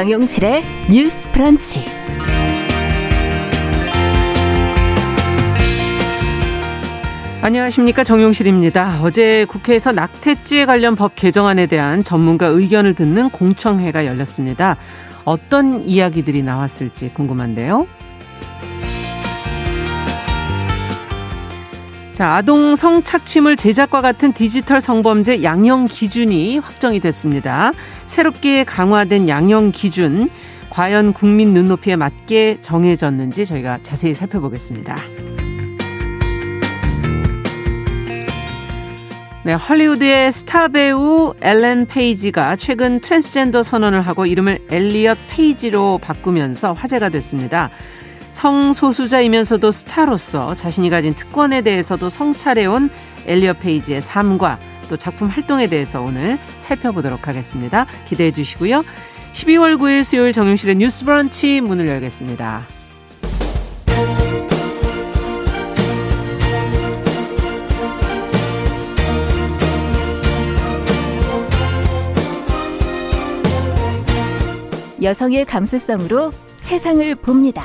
정용실의 뉴스 프런치. 안녕하십니까 정용실입니다. 어제 국회에서 낙태죄 관련 법 개정안에 대한 전문가 의견을 듣는 공청회가 열렸습니다. 어떤 이야기들이 나왔을지 궁금한데요. 자, 아동 성착취물 제작과 같은 디지털 성범죄 양형 기준이 확정이 됐습니다. 새롭게 강화된 양형 기준 과연 국민 눈높이에 맞게 정해졌는지 저희가 자세히 살펴보겠습니다. 네, 헐리우드의 스타 배우 엘렌 페이지가 최근 트랜스젠더 선언을 하고 이름을 엘리엇 페이지로 바꾸면서 화제가 됐습니다. 성소수자이면서도 스타로서 자신이 가진 특권에 대해서도 성찰해온 엘리엇 페이지의 삶과 또 작품 활동에 대해서 오늘 살펴보도록 하겠습니다. 기대해 주시고요. 12월 9일 수요일 정용실의 뉴스 브런치 문을 열겠습니다. 여성의 감수성으로 세상을 봅니다.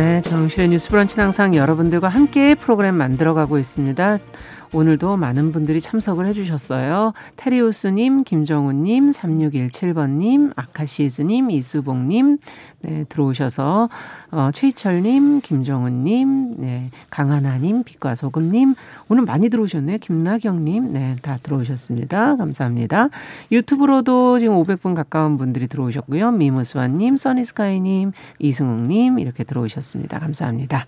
네, 정실의 뉴스 브런치는 항상 여러분들과 함께 프로그램 만들어가고 있습니다. 오늘도 많은 분들이 참석을 해주셨어요. 테리우스님, 김정우님, 3617번님, 아카시즈님, 이수봉님, 네, 들어오셔서, 어, 최희철님, 김정우님, 네, 강하나님, 빛과 소금님, 오늘 많이 들어오셨네요. 김나경님, 네, 다 들어오셨습니다. 감사합니다. 유튜브로도 지금 500분 가까운 분들이 들어오셨고요. 미무스와님, 써니스카이님, 이승욱님, 이렇게 들어오셨습니다. 감사합니다.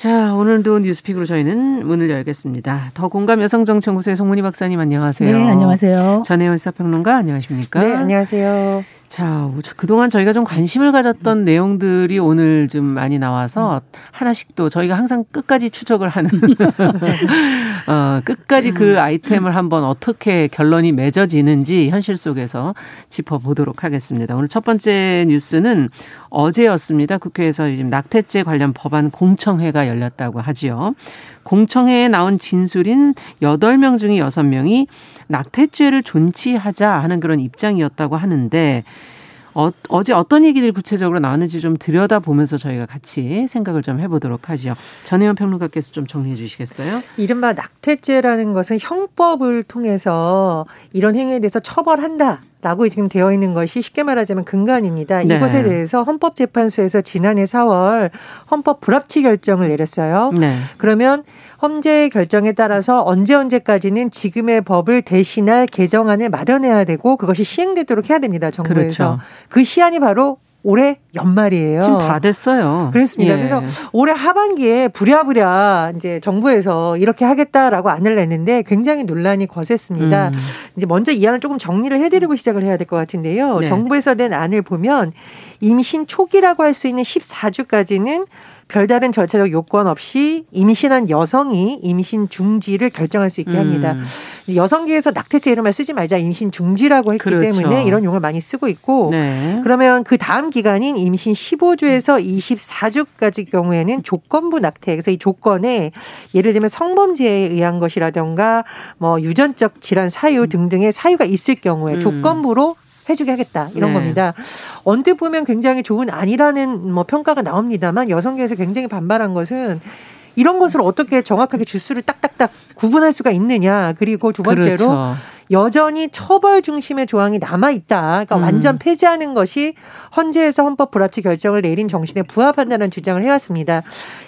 자, 오늘도 뉴스픽으로 저희는 문을 열겠습니다. 더 공감 여성정치연구소의 송문희 박사님 안녕하세요. 네, 안녕하세요. 전혜원 사평론가 안녕하십니까? 네, 안녕하세요. 자, 그동안 저희가 좀 관심을 가졌던 내용들이 오늘 좀 많이 나와서 하나씩 또 저희가 항상 끝까지 추적을 하는, 어, 끝까지 그 아이템을 한번 어떻게 결론이 맺어지는지 현실 속에서 짚어보도록 하겠습니다. 오늘 첫 번째 뉴스는 어제였습니다. 국회에서 지금 낙태죄 관련 법안 공청회가 열렸다고 하지요. 공청회에 나온 진술인 8명 중에 6명이 낙태죄를 존치하자 하는 그런 입장이었다고 하는데 어, 어제 어떤 얘기들이 구체적으로 나왔는지 좀 들여다보면서 저희가 같이 생각을 좀 해보도록 하죠. 전혜연 평론가께서 좀 정리해 주시겠어요? 이른바 낙태죄라는 것은 형법을 통해서 이런 행위에 대해서 처벌한다. 라고 지금 되어 있는 것이 쉽게 말하자면 근간입니다. 네. 이것에 대해서 헌법재판소에서 지난해 4월 헌법 불합치 결정을 내렸어요. 네. 그러면 헌재 결정에 따라서 언제 언제까지는 지금의 법을 대신할 개정안을 마련해야 되고 그것이 시행되도록 해야 됩니다. 정부에서. 그렇죠. 그 시한이 바로 올해 연말이에요. 지금 다 됐어요. 그렇습니다. 예. 그래서 올해 하반기에 부랴부랴 이제 정부에서 이렇게 하겠다라고 안을 냈는데 굉장히 논란이 거셌습니다. 음. 이제 먼저 이 안을 조금 정리를 해드리고 시작을 해야 될 것 같은데요. 네. 정부에서 낸 안을 보면 임신 초기라고 할 수 있는 14주까지는 별다른 절차적 요건 없이 임신한 여성이 임신 중지를 결정할 수 있게 합니다. 음. 여성계에서 낙태죄 이름을 쓰지 말자 임신 중지라고 했기 그렇죠. 때문에 이런 용어를 많이 쓰고 있고 네. 그러면 그 다음 기간인 임신 15주에서 24주까지 경우에는 조건부 낙태 그래서 이 조건에 예를 들면 성범죄에 의한 것이라던가 뭐 유전적 질환 사유 등등의 사유가 있을 경우에 음. 조건부로 해주게 하겠다 이런 네. 겁니다. 언뜻 보면 굉장히 좋은 아니라는 뭐 평가가 나옵니다만 여성계에서 굉장히 반발한 것은 이런 것을 어떻게 정확하게 주수를 딱딱딱 구분할 수가 있느냐. 그리고 두 번째로 그렇죠. 여전히 처벌 중심의 조항이 남아 있다. 그러니까 음. 완전 폐지하는 것이 헌재에서 헌법 불합치 결정을 내린 정신에 부합한다는 주장을 해왔습니다.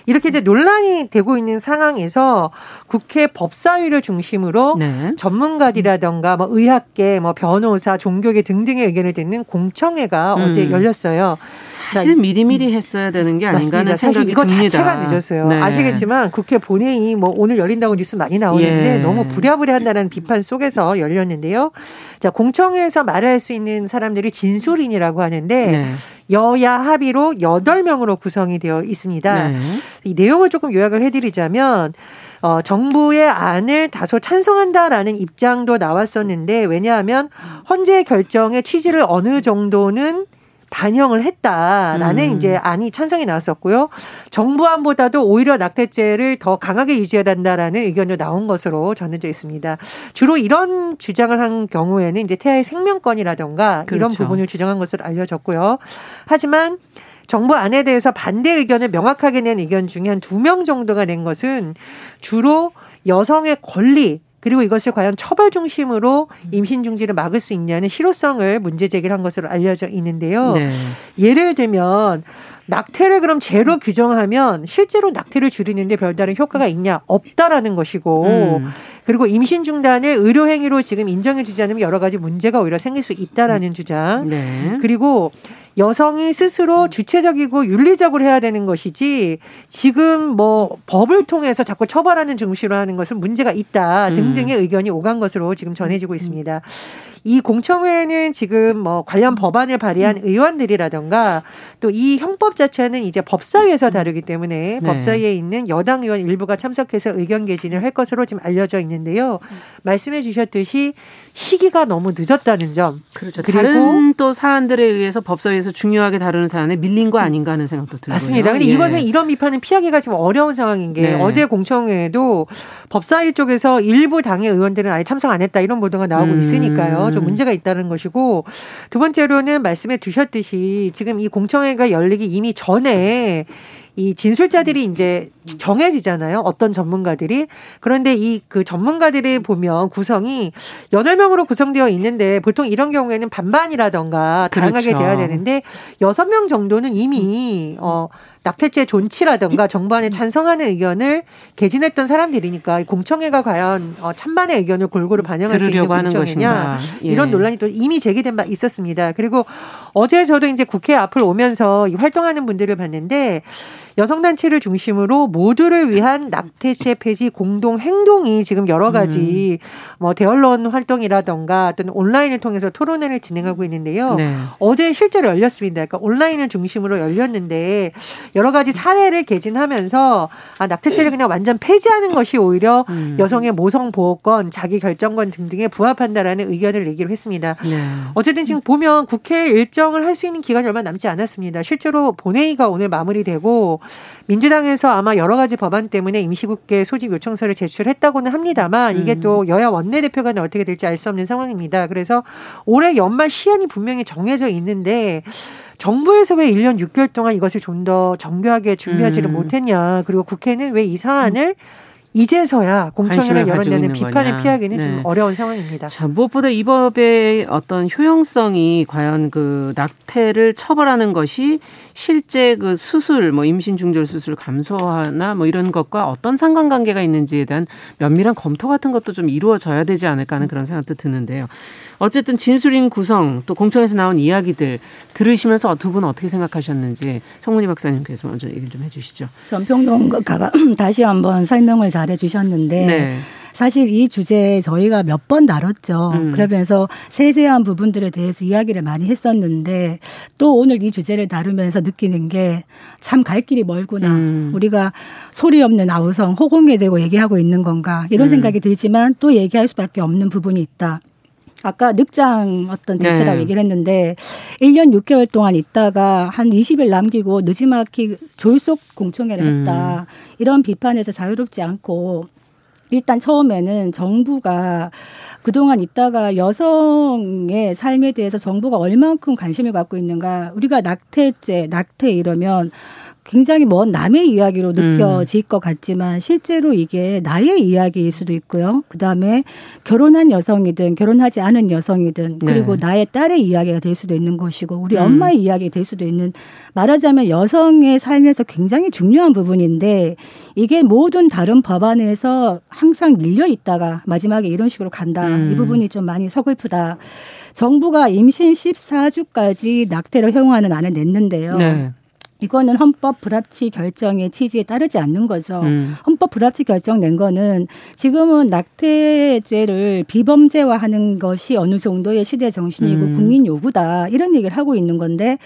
이렇게 이제 논란이 되고 있는 상황에서 국회 법사위를 중심으로 네. 전문가들이라던가 뭐 의학계, 뭐 변호사, 종교계 등등의 의견을 듣는 공청회가 음. 어제 열렸어요. 사실 미리미리 했어야 되는 게 아닌가 하는 생각이 사실 이거 듭니다. 자체가 늦었어요. 네. 아시겠지만 국회 본회의 뭐 오늘 열린다고 뉴스 많이 나오는데 예. 너무 부랴부랴 한다는 비판 속에서 열렸 열렸는데요. 자, 공청회에서 말할 수 있는 사람들이 진술인이라고 하는데 네. 여야 합의로 8명으로 구성이 되어 있습니다. 네. 이 내용을 조금 요약을 해드리자면 어, 정부의 안을 다소 찬성한다라는 입장도 나왔었는데 왜냐하면 헌재 결정의 취지를 어느 정도는 반영을 했다라는 음. 이제 안이 찬성이 나왔었고요. 정부안보다도 오히려 낙태죄를 더 강하게 유지해야 된다라는 의견도 나온 것으로 전해져 있습니다. 주로 이런 주장을 한 경우에는 이제 태아의 생명권이라던가 그렇죠. 이런 부분을 주장한 것으로 알려졌고요. 하지만 정부 안에 대해서 반대 의견을 명확하게 낸 의견 중에 한 두 명 정도가 낸 것은 주로 여성의 권리 그리고 이것을 과연 처벌 중심으로 임신 중지를 막을 수 있냐는 실효성을 문제 제기를 한 것으로 알려져 있는데요. 네. 예를 들면 낙태를 그럼 제로 규정하면 실제로 낙태를 줄이는데 별다른 효과가 있냐 없다라는 것이고 음. 그리고 임신 중단을 의료 행위로 지금 인정해 주지 않으면 여러 가지 문제가 오히려 생길 수 있다라는 주장. 네. 그리고 여성이 스스로 주체적이고 윤리적으로 해야 되는 것이지 지금 뭐 법을 통해서 자꾸 처벌하는 중시로 하는 것은 문제가 있다 등등의 음. 의견이 오간 것으로 지금 전해지고 있습니다. 이 공청회는 지금 뭐 관련 법안을 발의한 음. 의원들이라던가 또 이 형법 자체는 이제 법사위에서 다루기 때문에 네. 법사위에 있는 여당 의원 일부가 참석해서 의견 개진을 할 것으로 지금 알려져 있는데요. 말씀해 주셨듯이 시기가 너무 늦었다는 점. 그렇죠. 그리고 다른 또 사안들에 의해서 법사위에서 중요하게 다루는 사안에 밀린 거 아닌가 하는 생각도 들고요. 맞습니다. 근데 예. 이것은 이런 비판은 피하기가 지금 어려운 상황인 게 네. 어제 공청회에도 법사위 쪽에서 일부 당의 의원들은 아예 참석 안 했다 이런 보도가 나오고 음. 있으니까요. 좀 문제가 있다는 것이고 두 번째로는 말씀해 주셨듯이 지금 이 공청회가 열리기 이미 전에 이 진술자들이 이제 정해지잖아요. 어떤 전문가들이. 그런데 이 그 전문가들이 보면 구성이 여덟 명으로 구성되어 있는데 보통 이런 경우에는 반반이라던가 다양하게 그렇죠. 돼야 되는데 여섯 명 정도는 이미 어 낙태죄 존치라든가 정부안에 찬성하는 의견을 개진했던 사람들이니까 공청회가 과연 어, 찬반의 의견을 골고루 반영할 수 있는 공청회냐 예. 이런 논란이 또 이미 제기된 바 있었습니다. 그리고 어제 저도 이제 국회 앞을 오면서 활동하는 분들을 봤는데 여성단체를 중심으로 모두를 위한 낙태죄 폐지 공동 행동이 지금 여러 가지 음. 뭐 대언론 활동이라던가 또는 온라인을 통해서 토론회를 진행하고 있는데요. 네. 어제 실제로 열렸습니다. 그러니까 온라인을 중심으로 열렸는데 여러 가지 사례를 개진하면서 아, 낙태죄를 그냥 완전 폐지하는 것이 오히려 음. 여성의 모성 보호권, 자기 결정권 등등에 부합한다라는 의견을 내기로 했습니다. 네. 어쨌든 지금 보면 국회 일정 을 할 수 있는 기간이 얼마 남지 않았습니다. 실제로 본회의가 오늘 마무리되고 민주당에서 아마 여러 가지 법안 때문에 임시국회 소집 요청서를 제출했다고는 합니다만 이게 또 음. 여야 원내대표 간에 어떻게 될지 알 수 없는 상황입니다. 그래서 올해 연말 시한이 분명히 정해져 있는데 정부에서 왜 1년 6개월 동안 이것을 좀 더 정교하게 준비하지를 음. 못했냐. 그리고 국회는 왜 이 사안을 음. 이제서야 공청회를 열었냐는 비판을 거냐. 피하기는 네. 좀 어려운 상황입니다. 자, 무엇보다 이 법의 어떤 효용성이 과연 그 낙태를 처벌하는 것이 실제 그 수술, 뭐 임신 중절 수술 감소하나 뭐 이런 것과 어떤 상관관계가 있는지에 대한 면밀한 검토 같은 것도 좀 이루어져야 되지 않을까 하는 그런 생각도 드는데요. 어쨌든 진술인 구성 또 공청에서 나온 이야기들 들으시면서 두 분 어떻게 생각하셨는지 성문희 박사님께서 먼저 얘기 좀 해주시죠. 전평론가가 다시 한번 설명을 잘해 주셨는데 네. 사실 이 주제 저희가 몇 번 다뤘죠. 음. 그러면서 세세한 부분들에 대해서 이야기를 많이 했었는데 또 오늘 이 주제를 다루면서 느끼는 게 참 갈 길이 멀구나. 음. 우리가 소리 없는 아우성 호공에 대고 얘기하고 있는 건가 이런 음. 생각이 들지만 또 얘기할 수밖에 없는 부분이 있다. 아까 늑장 어떤 대체라고 네. 얘기를 했는데 1년 6개월 동안 있다가 한 20일 남기고 늦지막히 졸속 공청회를 했다. 음. 이런 비판에서 자유롭지 않고 일단 처음에는 정부가 그동안 있다가 여성의 삶에 대해서 정부가 얼만큼 관심을 갖고 있는가. 우리가 낙태죄, 낙태 이러면 굉장히 먼 남의 이야기로 느껴질 음. 것 같지만 실제로 이게 나의 이야기일 수도 있고요. 그 다음에 결혼한 여성이든 결혼하지 않은 여성이든 그리고 네. 나의 딸의 이야기가 될 수도 있는 것이고 우리 음. 엄마의 이야기가 될 수도 있는 말하자면 여성의 삶에서 굉장히 중요한 부분인데 이게 모든 다른 법안에서 항상 밀려 있다가 마지막에 이런 식으로 간다. 음. 이 부분이 좀 많이 서글프다. 정부가 임신 14주까지 낙태를 허용하는 안을 냈는데요. 네. 이거는 헌법 불합치 결정의 취지에 따르지 않는 거죠. 음. 헌법 불합치 결정 낸 거는 지금은 낙태죄를 비범죄화하는 것이 어느 정도의 시대 정신이고 음. 국민 요구다 이런 얘기를 하고 있는 건데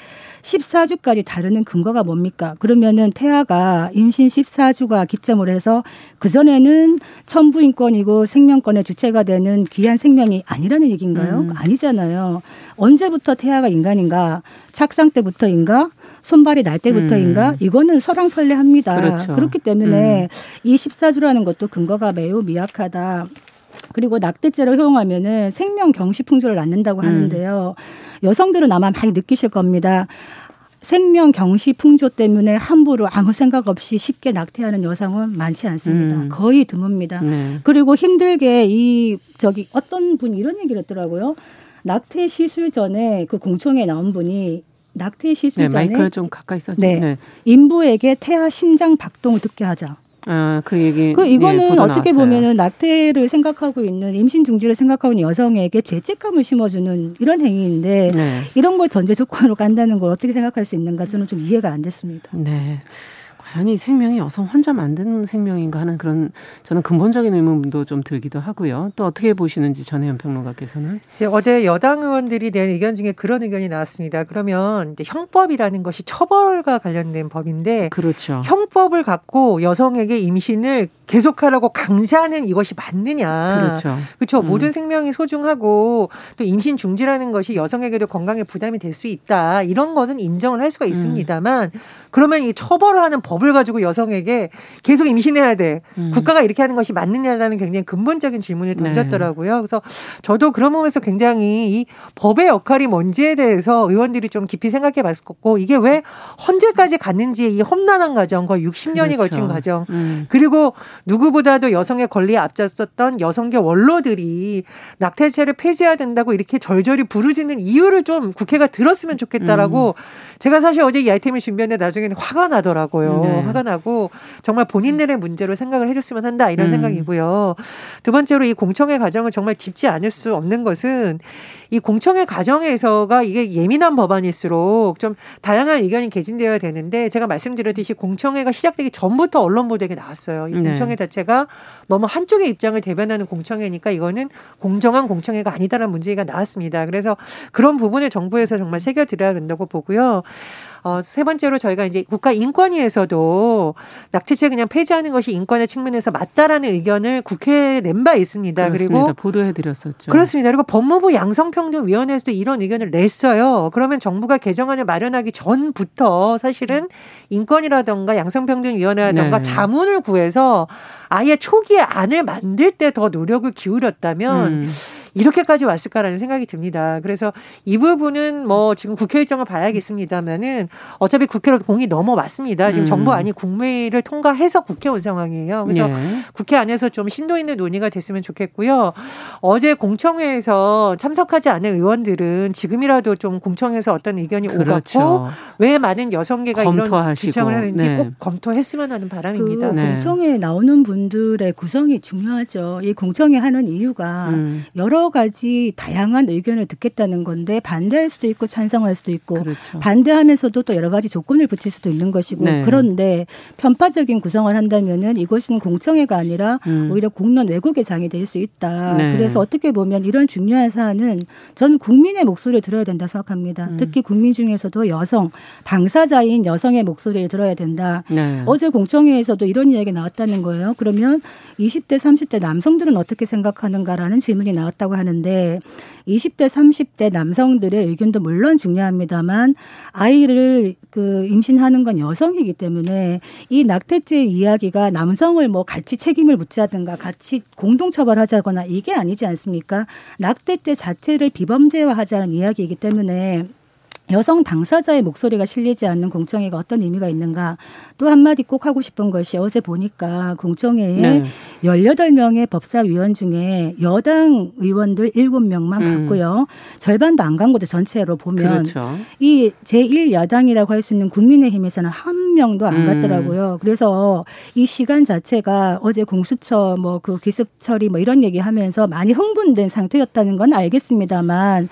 14주까지 다루는 근거가 뭡니까? 그러면은 태아가 임신 14주가 기점으로 해서 그전에는 천부인권이고 생명권의 주체가 되는 귀한 생명이 아니라는 얘기인가요? 음. 아니잖아요. 언제부터 태아가 인간인가? 착상 때부터인가? 손발이 날 때부터인가? 음. 이거는 설왕설래합니다. 그렇죠. 그렇기 때문에 음. 이 14주라는 것도 근거가 매우 미약하다. 그리고 낙태죄를 허용하면은 생명 경시 풍조를 낳는다고 음. 하는데요. 여성들은 아마 많이 느끼실 겁니다. 생명 경시 풍조 때문에 함부로 아무 생각 없이 쉽게 낙태하는 여성은 많지 않습니다. 음. 거의 드뭅니다. 네. 그리고 힘들게 이 저기 어떤 분이 이런 얘기를 했더라고요. 낙태 시술 전에 그 공청에 나온 분이 낙태 시술 네, 전에 마이크를 좀 가까이 써주 네, 네. 인부에게 태아 심장 박동을 듣게 하자. 아, 그 얘기. 그 이거는 예, 어떻게. 보면은 낙태를 생각하고 있는 임신 중지를 생각하고 있는 여성에게 죄책감을 심어주는 이런 행위인데 네. 이런 걸 전제 조건으로 간다는 걸 어떻게 생각할 수 있는가 저는 좀 이해가 안 됐습니다. 네. 과연 이 생명이 여성 혼자 만드는 생명인가 하는 그런 저는 근본적인 의문도 좀 들기도 하고요. 또 어떻게 보시는지 전혜연 평론가께서는 어제 여당 의원들이 낸 의견 중에 그런 의견이 나왔습니다. 그러면 이제 형법이라는 것이 처벌과 관련된 법인데 그렇죠. 형법을 갖고 여성에게 임신을 계속하라고 강제하는 이것이 맞느냐. 그렇죠. 그렇죠. 음. 모든 생명이 소중하고 또 임신 중지라는 것이 여성에게도 건강에 부담이 될 수 있다. 이런 것은 인정을 할 수가 음. 있습니다만 음. 그러면 이 처벌을 하는 법을 가지고 여성에게 계속 임신해야 돼. 음. 국가가 이렇게 하는 것이 맞느냐라는 굉장히 근본적인 질문을 네. 던졌더라고요. 네. 그래서 저도 그런 부분에서 굉장히 이 법의 역할이 뭔지에 대해서 의원들이 좀 깊이 생각해 봤었고 이게 왜 헌재까지 갔는지 이 험난한 과정 거의 60년이 그렇죠. 걸친 과정 음. 그리고 누구보다도 여성의 권리에 앞장섰던 여성계 원로들이 낙태죄를 폐지해야 된다고 이렇게 절절히 부르짖는 이유를 좀 국회가 들었으면 좋겠다라고 음. 제가 사실 어제 이 아이템을 준비했는데 나중에 는 화가 나더라고요. 네. 화가 나고 정말 본인들의 문제로 생각을 해줬으면 한다 이런 음. 생각이고요. 두 번째로 이 공청회 과정을 정말 짚지 않을 수 없는 것은 이 공청회 과정에서가 이게 예민한 법안일수록 좀 다양한 의견이 개진되어야 되는데 제가 말씀드렸듯이 공청회가 시작되기 전부터 언론 보도에 나왔어요. 이 네. 공청회 네. 자체가 너무 한쪽의 입장을 대변하는 공청회니까 이거는 공정한 공청회가 아니다라는 문제가 나왔습니다. 그래서 그런 부분을 정부에서 정말 새겨드려야 된다고 보고요. 어, 세 번째로 저희가 이제 국가인권위에서도 낙태죄 그냥 폐지하는 것이 인권의 측면에서 맞다라는 의견을 국회에 낸 바 있습니다. 그렇습니다. 그리고 보도해드렸었죠. 그렇습니다. 그리고 법무부 양성 평등위원회에서도 이런 의견을 냈어요. 그러면 정부가 개정안을 마련하기 전부터 사실은 인권이라던가 양성평등위원회라던가 네. 자문을 구해서 아예 초기에 안을 만들 때 더 노력을 기울였다면 음. 이렇게까지 왔을까라는 생각이 듭니다. 그래서 이 부분은 뭐 지금 국회 일정을 봐야겠습니다만은 어차피 국회로 공이 넘어왔습니다. 지금 음. 정부 안이 국회를 통과해서 국회 온 상황이에요. 그래서 네. 국회 안에서 좀 심도 있는 논의가 됐으면 좋겠고요. 어제 공청회에서 참석하지 않은 의원들은 지금이라도 좀 공청회에서 어떤 의견이 그렇죠. 오갔고 왜 많은 여성계가 이런 지청을 하는지 네. 꼭 검토했으면 하는 바람입니다. 그 공청회에 나오는 분들의 구성이 중요하죠. 이 공청회 하는 이유가 음. 여러 가지 다양한 의견을 듣겠다는 건데 반대할 수도 있고 찬성할 수도 있고 그렇죠. 반대하면서도 또 여러 가지 조건을 붙일 수도 있는 것이고 네. 그런데 편파적인 구성을 한다면은 이것은 공청회가 아니라 음. 오히려 공론 왜곡의 장이 될 수 있다. 네. 그래서 어떻게 보면 이런 중요한 사안은 저는 국민의 목소리를 들어야 된다 생각합니다. 음. 특히 국민 중에서도 여성 당사자인 여성의 목소리를 들어야 된다. 네. 어제 공청회에서도 이런 이야기 나왔다는 거예요. 그러면 20대 30대 남성들은 어떻게 생각하는가라는 질문이 나왔다고 하는데 20대 30대 남성들의 의견도 물론 중요합니다만 아이를 그 임신하는 건 여성이기 때문에 이 낙태죄 이야기가 남성을 뭐 같이 책임을 묻자든가 같이 공동 처벌하자거나 이게 아니지 않습니까? 낙태죄 자체를 비범죄화하자는 이야기이기 때문에 여성 당사자의 목소리가 실리지 않는 공청회가 어떤 의미가 있는가 또 한마디 꼭 하고 싶은 것이 어제 보니까 공청회에 네. 18명의 법사위원 중에 여당 의원들 7명만 음. 갔고요. 절반도 안 간 거죠. 전체로 보면. 그렇죠. 이 제1야당이라고 할 수 있는 국민의힘에서는 한 명도 안 음. 갔더라고요. 그래서 이 시간 자체가 어제 공수처 뭐 그 기습 처리 뭐 이런 얘기 하면서 많이 흥분된 상태였다는 건 알겠습니다만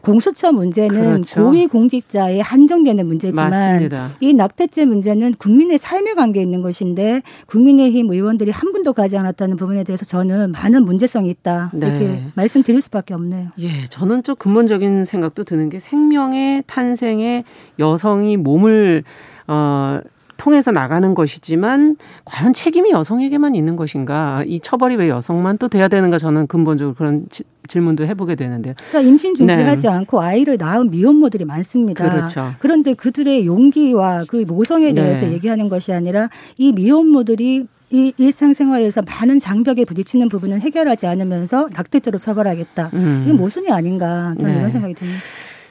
공수처 문제는 그렇죠. 고위 공직자에 한정되는 문제지만 맞습니다. 이 낙태죄 문제는 국민의 삶에 관계 있는 것인데 국민의힘 의원들이 한 분도 가지 않았다는 부분에 대해서 저는 많은 문제성이 있다 이렇게 네. 말씀드릴 수밖에 없네요. 예, 저는 좀 근본적인 생각도 드는 게 생명의 탄생에 여성이 몸을 어 통해서 나가는 것이지만 과연 책임이 여성에게만 있는 것인가? 이 처벌이 왜 여성만 또 돼야 되는가? 저는 근본적으로 그런 지, 질문도 해보게 되는데. 그러니까 임신 중지하지 네. 않고 아이를 낳은 미혼모들이 많습니다. 그렇죠. 그런데 그들의 용기와 그 모성에 대해서 네. 얘기하는 것이 아니라 이 미혼모들이 이 일상생활에서 많은 장벽에 부딪히는 부분은 해결하지 않으면서 낙태죄로 처벌하겠다. 음. 이게 모순이 아닌가 저는 네. 이런 생각이 듭니다.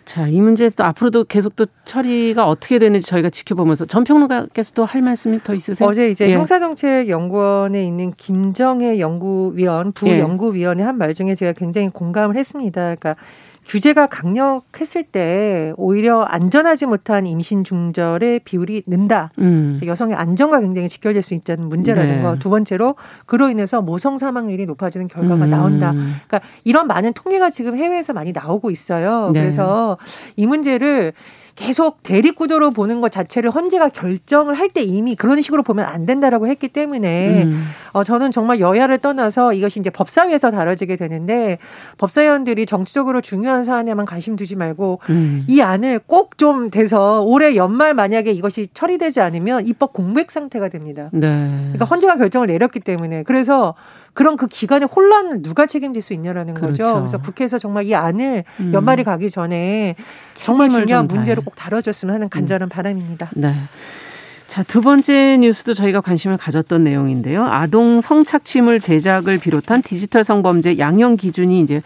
자, 이 문제 또 앞으로도 계속 또 처리가 어떻게 되는지 저희가 지켜보면서 전 평론가께서 도할 말씀이 더 있으세요? 어제 이제 예. 형사정책연구원에 있는 김정혜 연구위원, 부연구위원의 한말 중에 제가 굉장히 공감을 했습니다. 그러니까 규제가 강력했을 때 오히려 안전하지 못한 임신 중절의 비율이 는다. 음. 여성의 안전과 굉장히 직결될 수 있다는 문제라는 네. 거. 두 번째로 그로 인해서 모성 사망률이 높아지는 결과가 음. 나온다. 그러니까 이런 많은 통계가 지금 해외에서 많이 나오고 있어요. 네. 그래서 이 문제를 계속 대립 구도로 보는 것 자체를 헌재가 결정을 할 때 이미 그런 식으로 보면 안 된다라고 했기 때문에 음. 어 저는 정말 여야를 떠나서 이것이 이제 법사위에서 다뤄지게 되는데 법사위원들이 정치적으로 중요한 사안에만 관심 두지 말고 음. 이 안을 꼭 좀 돼서 올해 연말 만약에 이것이 처리되지 않으면 입법 공백 상태가 됩니다. 네. 그러니까 헌재가 결정을 내렸기 때문에 그래서 그런 그 기간의 혼란을 누가 책임질 수 있냐라는 그렇죠. 거죠. 그래서 국회에서 정말 이 안을 음. 연말이 가기 전에 정말 중요한 문제로 꼭 다뤄줬으면 하는 간절한 음. 바람입니다. 네. 자, 두 번째 뉴스도 저희가 관심을 가졌던 내용인데요. 아동 성착취물 제작을 비롯한 디지털 성범죄 양형 기준이 이제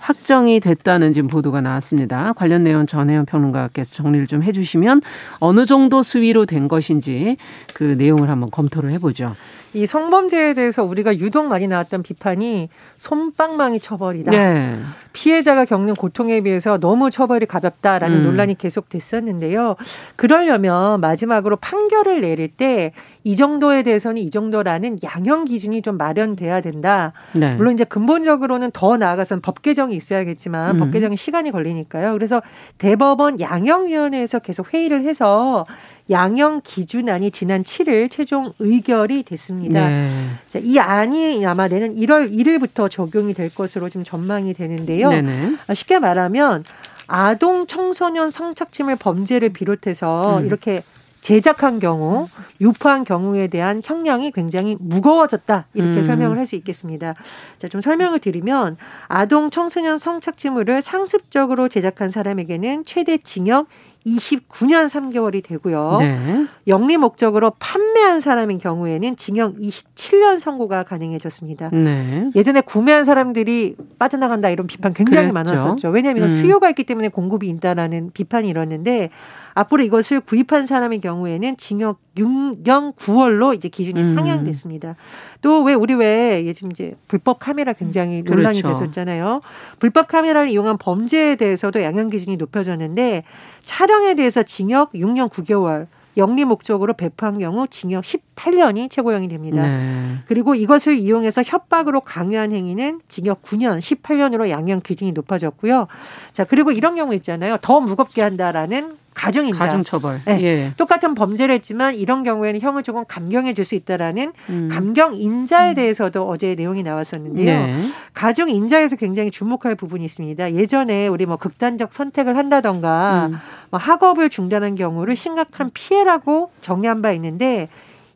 확정이 됐다는 지금 보도가 나왔습니다. 관련 내용 전혜연 평론가께서 정리를 좀 해주시면 어느 정도 수위로 된 것인지 그 내용을 한번 검토를 해보죠. 이 성범죄에 대해서 우리가 유독 많이 나왔던 비판이 솜방망이 처벌이다. 네. 피해자가 겪는 고통에 비해서 너무 처벌이 가볍다라는 음. 논란이 계속됐었는데요. 그러려면 마지막으로 판결을 내릴 때 이 정도에 대해서는 이 정도라는 양형 기준이 좀 마련돼야 된다. 네. 물론 이제 근본적으로는 더 나아가서는 법 개정이 있어야겠지만 음. 법 개정이 시간이 걸리니까요. 그래서 대법원 양형위원회에서 계속 회의를 해서 양형 기준안이 지난 7일 최종 의결이 됐습니다. 네. 자, 이 안이 아마 내년 1월 1일부터 적용이 될 것으로 지금 전망이 되는데요. 네네. 아, 쉽게 말하면 아동 청소년 성착취물 범죄를 비롯해서 음. 이렇게 제작한 경우, 유포한 경우에 대한 형량이 굉장히 무거워졌다. 이렇게 음. 설명을 할 수 있겠습니다. 자, 좀 설명을 드리면 아동 청소년 성착취물을 상습적으로 제작한 사람에게는 최대 징역 29년 3개월이 되고요. 네. 영리 목적으로 판매한 사람인 경우에는 징역 27년 선고가 가능해졌습니다. 네. 예전에 구매한 사람들이 빠져나간다 이런 비판 굉장히 그랬죠. 많았었죠. 왜냐하면 이건 음. 수요가 있기 때문에 공급이 있다라는 비판이 일었는데 앞으로 이것을 구입한 사람의 경우에는 징역 6년 9월로 이제 기준이 음. 상향됐습니다. 또 왜 우리 왜 지금 이제 불법 카메라 굉장히 논란이 그렇죠. 됐었잖아요. 불법 카메라를 이용한 범죄에 대해서도 양형 기준이 높여졌는데 촬영에 대해서 징역 6년 9개월 영리 목적으로 배포한 경우 징역 18년이 최고형이 됩니다. 네. 그리고 이것을 이용해서 협박으로 강요한 행위는 징역 9년, 18년으로 양형 기준이 높아졌고요. 자, 그리고 이런 경우 있잖아요. 더 무겁게 한다라는 가중인자. 가중처벌. 네. 예. 똑같은 범죄를 했지만 이런 경우에는 형을 조금 감경해 줄 수 있다라는 음. 감경인자에 음. 대해서도 어제 내용이 나왔었는데요. 네. 가중인자에서 굉장히 주목할 부분이 있습니다. 예전에 우리 뭐 극단적 선택을 한다던가 음. 뭐 학업을 중단한 경우를 심각한 피해라고 정리한 바 있는데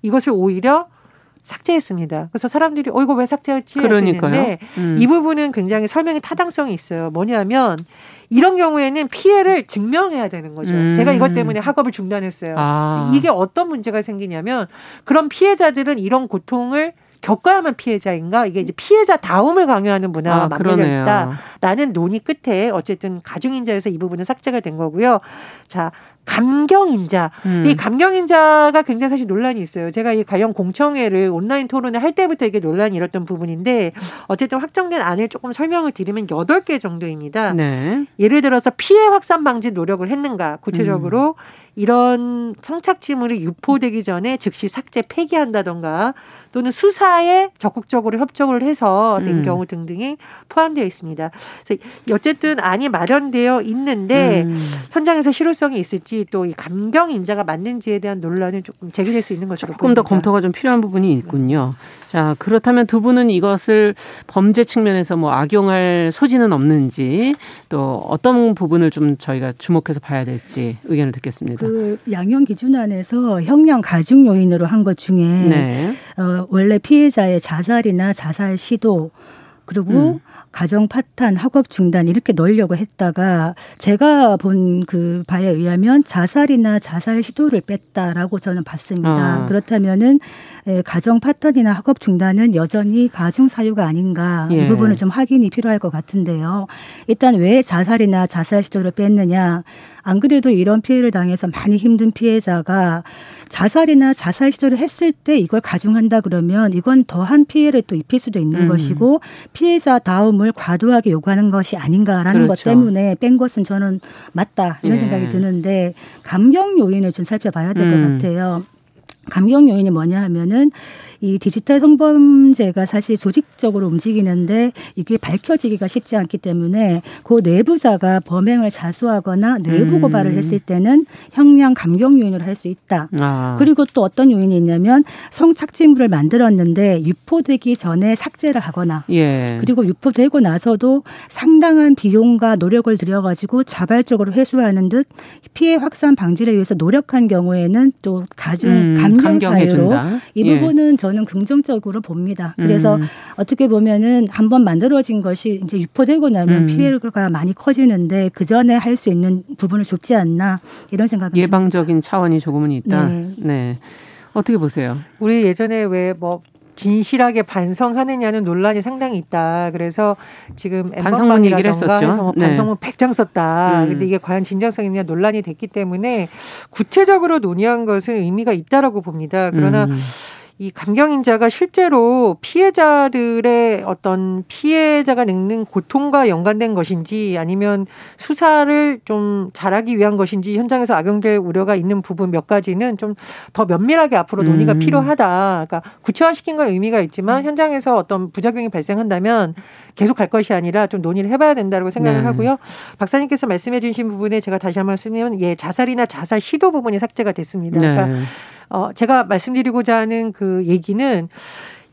이것을 오히려 삭제했습니다. 그래서 사람들이 어 이거 왜 삭제했지 하시는데 음. 이 부분은 굉장히 설명의 타당성이 있어요. 뭐냐면 이런 경우에는 피해를 증명해야 되는 거죠. 음. 제가 이것 때문에 학업을 중단했어요. 아. 이게 어떤 문제가 생기냐면 그런 피해자들은 이런 고통을 겪어야만 피해자인가 이게 이제 피해자 다움을 강요하는 문화가 아, 만들어 있다라는 논의 끝에 어쨌든 가중인자에서 이 부분은 삭제가 된 거고요. 자 감경인자. 음. 이 감경인자가 굉장히 사실 논란이 있어요. 제가 이 관련 공청회를 온라인 토론을 할 때부터 이게 논란이 일었던 부분인데 어쨌든 확정된 안을 조금 설명을 드리면 여덟 개 정도입니다. 네. 예를 들어서 피해 확산 방지 노력을 했는가 구체적으로 음. 이런 성착취물이 유포되기 전에 즉시 삭제 폐기한다던가 또는 수사에 적극적으로 협조를 해서 된 음. 경우 등등이 포함되어 있습니다. 그래서 어쨌든 안이 마련되어 있는데 음. 현장에서 실효성이 있을지 또 이 감경 인자가 맞는지에 대한 논란은 조금 제기될 수 있는 것으로 조금 보입니다. 더 검토가 좀 필요한 부분이 있군요. 자 그렇다면 두 분은 이것을 범죄 측면에서 뭐 악용할 소지는 없는지 또 어떤 부분을 좀 저희가 주목해서 봐야 될지 의견을 듣겠습니다. 그 양형 기준 안에서 형량 가중 요인으로 한 것 중에 네. 어, 원래 피해자의 자살이나 자살 시도 그리고 음. 가정 파탄, 학업 중단 이렇게 넣으려고 했다가 제가 본 그 바에 의하면 자살이나 자살 시도를 뺐다라고 저는 봤습니다. 어. 그렇다면은 가정 파탄이나 학업 중단은 여전히 가중 사유가 아닌가 예. 이 부분은 좀 확인이 필요할 것 같은데요. 일단 왜 자살이나 자살 시도를 뺐느냐? 안 그래도 이런 피해를 당해서 많이 힘든 피해자가 자살이나 자살 시도를 했을 때 이걸 가중한다 그러면 이건 더한 피해를 또 입힐 수도 있는 음. 것이고 피해자 다음 을 과도하게 요구하는 것이 아닌가라는 그렇죠. 것 때문에 뺀 것은 저는 맞다 이런 예. 생각이 드는데 감경 요인을 좀 살펴봐야 될것 음. 같아요. 감경 요인이 뭐냐 하면은 이 디지털 성범죄가 사실 조직적으로 움직이는데 이게 밝혀지기가 쉽지 않기 때문에 그 내부자가 범행을 자수하거나 내부 고발을 음. 했을 때는 형량 감경 요인으로 할수 있다. 아. 그리고 또 어떤 요인이 있냐면 성착취물을 만들었는데 유포되기 전에 삭제를 하거나 예. 그리고 유포되고 나서도 상당한 비용과 노력을 들여가지고 자발적으로 회수하는 듯 피해 확산 방지를 위해서 노력한 경우에는 또 가중 음, 감경 사유로 이 예. 부분은 예. 저는 긍정적으로 봅니다. 그래서 음. 어떻게 보면은 한번 만들어진 것이 이제 유포되고 나면 음. 피해가 많이 커지는데 그 전에 할 수 있는 부분을 줬지 않나 이런 생각이 예방적인 듭니다. 차원이 조금은 있다. 네. 네. 어떻게 보세요? 우리 예전에 왜뭐 진실하게 반성하느냐는 논란이 상당히 있다. 그래서 지금 반성문 얘기를 했었죠. 해서 뭐 반성문 네. 100장 썼다. 음. 근데 이게 과연 진정성이 있냐 논란이 됐기 때문에 구체적으로 논의한 것은 의미가 있다라고 봅니다. 그러나 음. 이 감경인자가 실제로 피해자들의 어떤 피해자가 겪는 고통과 연관된 것인지 아니면 수사를 좀 잘하기 위한 것인지 현장에서 악용될 우려가 있는 부분 몇 가지는 좀 더 면밀하게 앞으로 논의가 음. 필요하다. 그러니까 구체화시킨 건 의미가 있지만 음. 현장에서 어떤 부작용이 발생한다면 계속 갈 것이 아니라 좀 논의를 해봐야 된다고 생각을 네. 하고요. 박사님께서 말씀해 주신 부분에 제가 다시 한번 쓰면 예 자살이나 자살 시도 부분이 삭제가 됐습니다. 그러니까 네. 어, 제가 말씀드리고자 하는 그 얘기는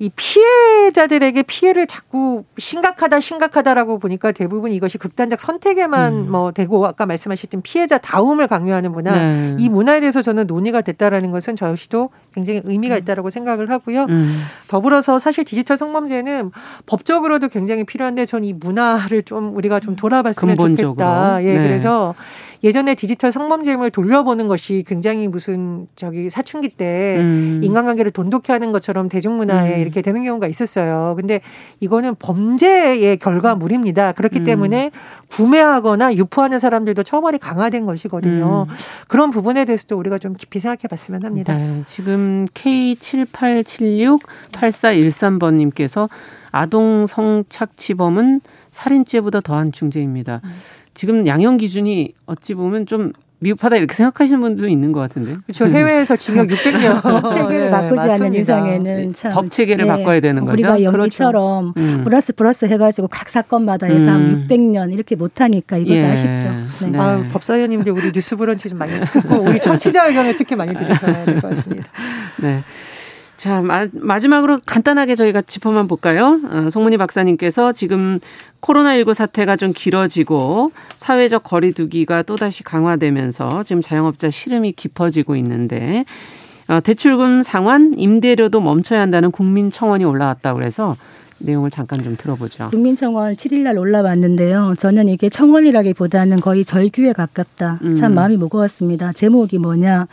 이 피해자들에게 피해를 자꾸 심각하다 심각하다라고 보니까 대부분 이것이 극단적 선택에만 음. 뭐 되고 아까 말씀하셨던 피해자 다움을 강요하는 문화 네. 이 문화에 대해서 저는 논의가 됐다라는 것은 저 역시도 굉장히 의미가 음. 있다라고 생각을 하고요. 음. 더불어서 사실 디지털 성범죄는 법적으로도 굉장히 필요한데 전 이 문화를 좀 우리가 좀 돌아봤으면 근본적으로. 좋겠다. 예, 네. 그래서 예전에 디지털 성범죄임을 돌려보는 것이 굉장히 무슨 저기 사춘기 때 음. 인간관계를 돈독히 하는 것처럼 대중문화에 음. 이렇게 되는 경우가 있었어요. 근데 이거는 범죄의 결과물입니다. 그렇기 음. 때문에 구매하거나 유포하는 사람들도 처벌이 강화된 것이거든요. 음. 그런 부분에 대해서도 우리가 좀 깊이 생각해 봤으면 합니다. 네. 지금 K78768413번님께서 아동 성착취범은 살인죄보다 더한 중죄입니다. 음. 지금 양형 기준이 어찌 보면 좀 미흡하다 이렇게 생각하시는 분들도 있는 것 같은데. 그렇죠. 해외에서 징역 600년 법 체계를 네, 바꾸지 맞습니다. 않는 이상에는 참 법 체계를 네, 바꿔야 되는 거죠. 우리가 연기처럼 그렇죠. 음. 플러스 플러스 해가지고 각 사건마다 해서 음. 600년 이렇게 못하니까 이것도 예. 아쉽죠. 네. 네. 아, 법사위원님들 우리 뉴스브런치 좀 많이 듣고 우리 청취자 의견을 특히 많이 들으셔야 될 것 같습니다. 네. 자, 마, 마지막으로 간단하게 저희가 짚어만 볼까요? 어, 송문희 박사님께서 지금 코로나19 사태가 좀 길어지고 사회적 거리두기가 또다시 강화되면서 지금 자영업자 시름이 깊어지고 있는데 어, 대출금 상환, 임대료도 멈춰야 한다는 국민 청원이 올라왔다고 그래서 내용을 잠깐 좀 들어보죠. 국민청원 7일 날 올라왔는데요. 저는 이게 청원이라기보다는 거의 절규에 가깝다. 음. 참 마음이 무거웠습니다. 제목이 뭐냐.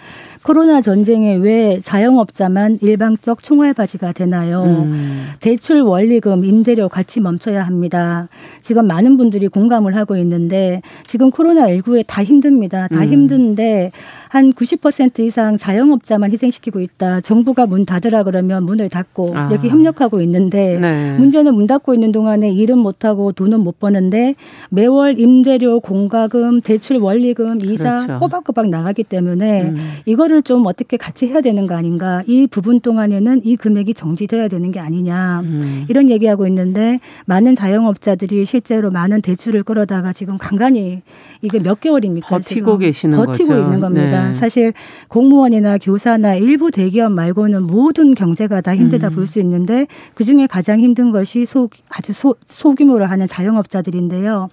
코로나 전쟁에 왜 자영업자만 일방적 총알바지가 되나요? 음. 대출 원리금, 임대료 같이 멈춰야 합니다. 지금 많은 분들이 공감을 하고 있는데 지금 코로나 19에 다 힘듭니다. 다 음. 힘든데 한 90% 이상 자영업자만 희생시키고 있다. 정부가 문 닫으라 그러면 문을 닫고 아. 여기 협력하고 있는데 네. 문제는 문 닫고 있는 동안에 일은 못 하고 돈은 못 버는데 매월 임대료, 공과금, 대출 원리금, 이자 그렇죠. 꼬박꼬박 나가기 때문에 음. 이거를 좀 어떻게 같이 해야 되는 거 아닌가. 이 부분 동안에는 이 금액이 정지돼야 되는 게 아니냐. 음. 이런 얘기하고 있는데 많은 자영업자들이 실제로 많은 대출을 끌어다가 지금 간간히 이게 몇 개월입니까? 버티고 계시는 버티고 거죠. 있는 겁니다. 네. 사실 공무원이나 교사나 일부 대기업 말고는 모든 경제가 다 힘들다 음. 볼수 있는데 그 중에 가장 힘든 것이 소, 아주 소, 소규모로 하는 자영업자들인데요.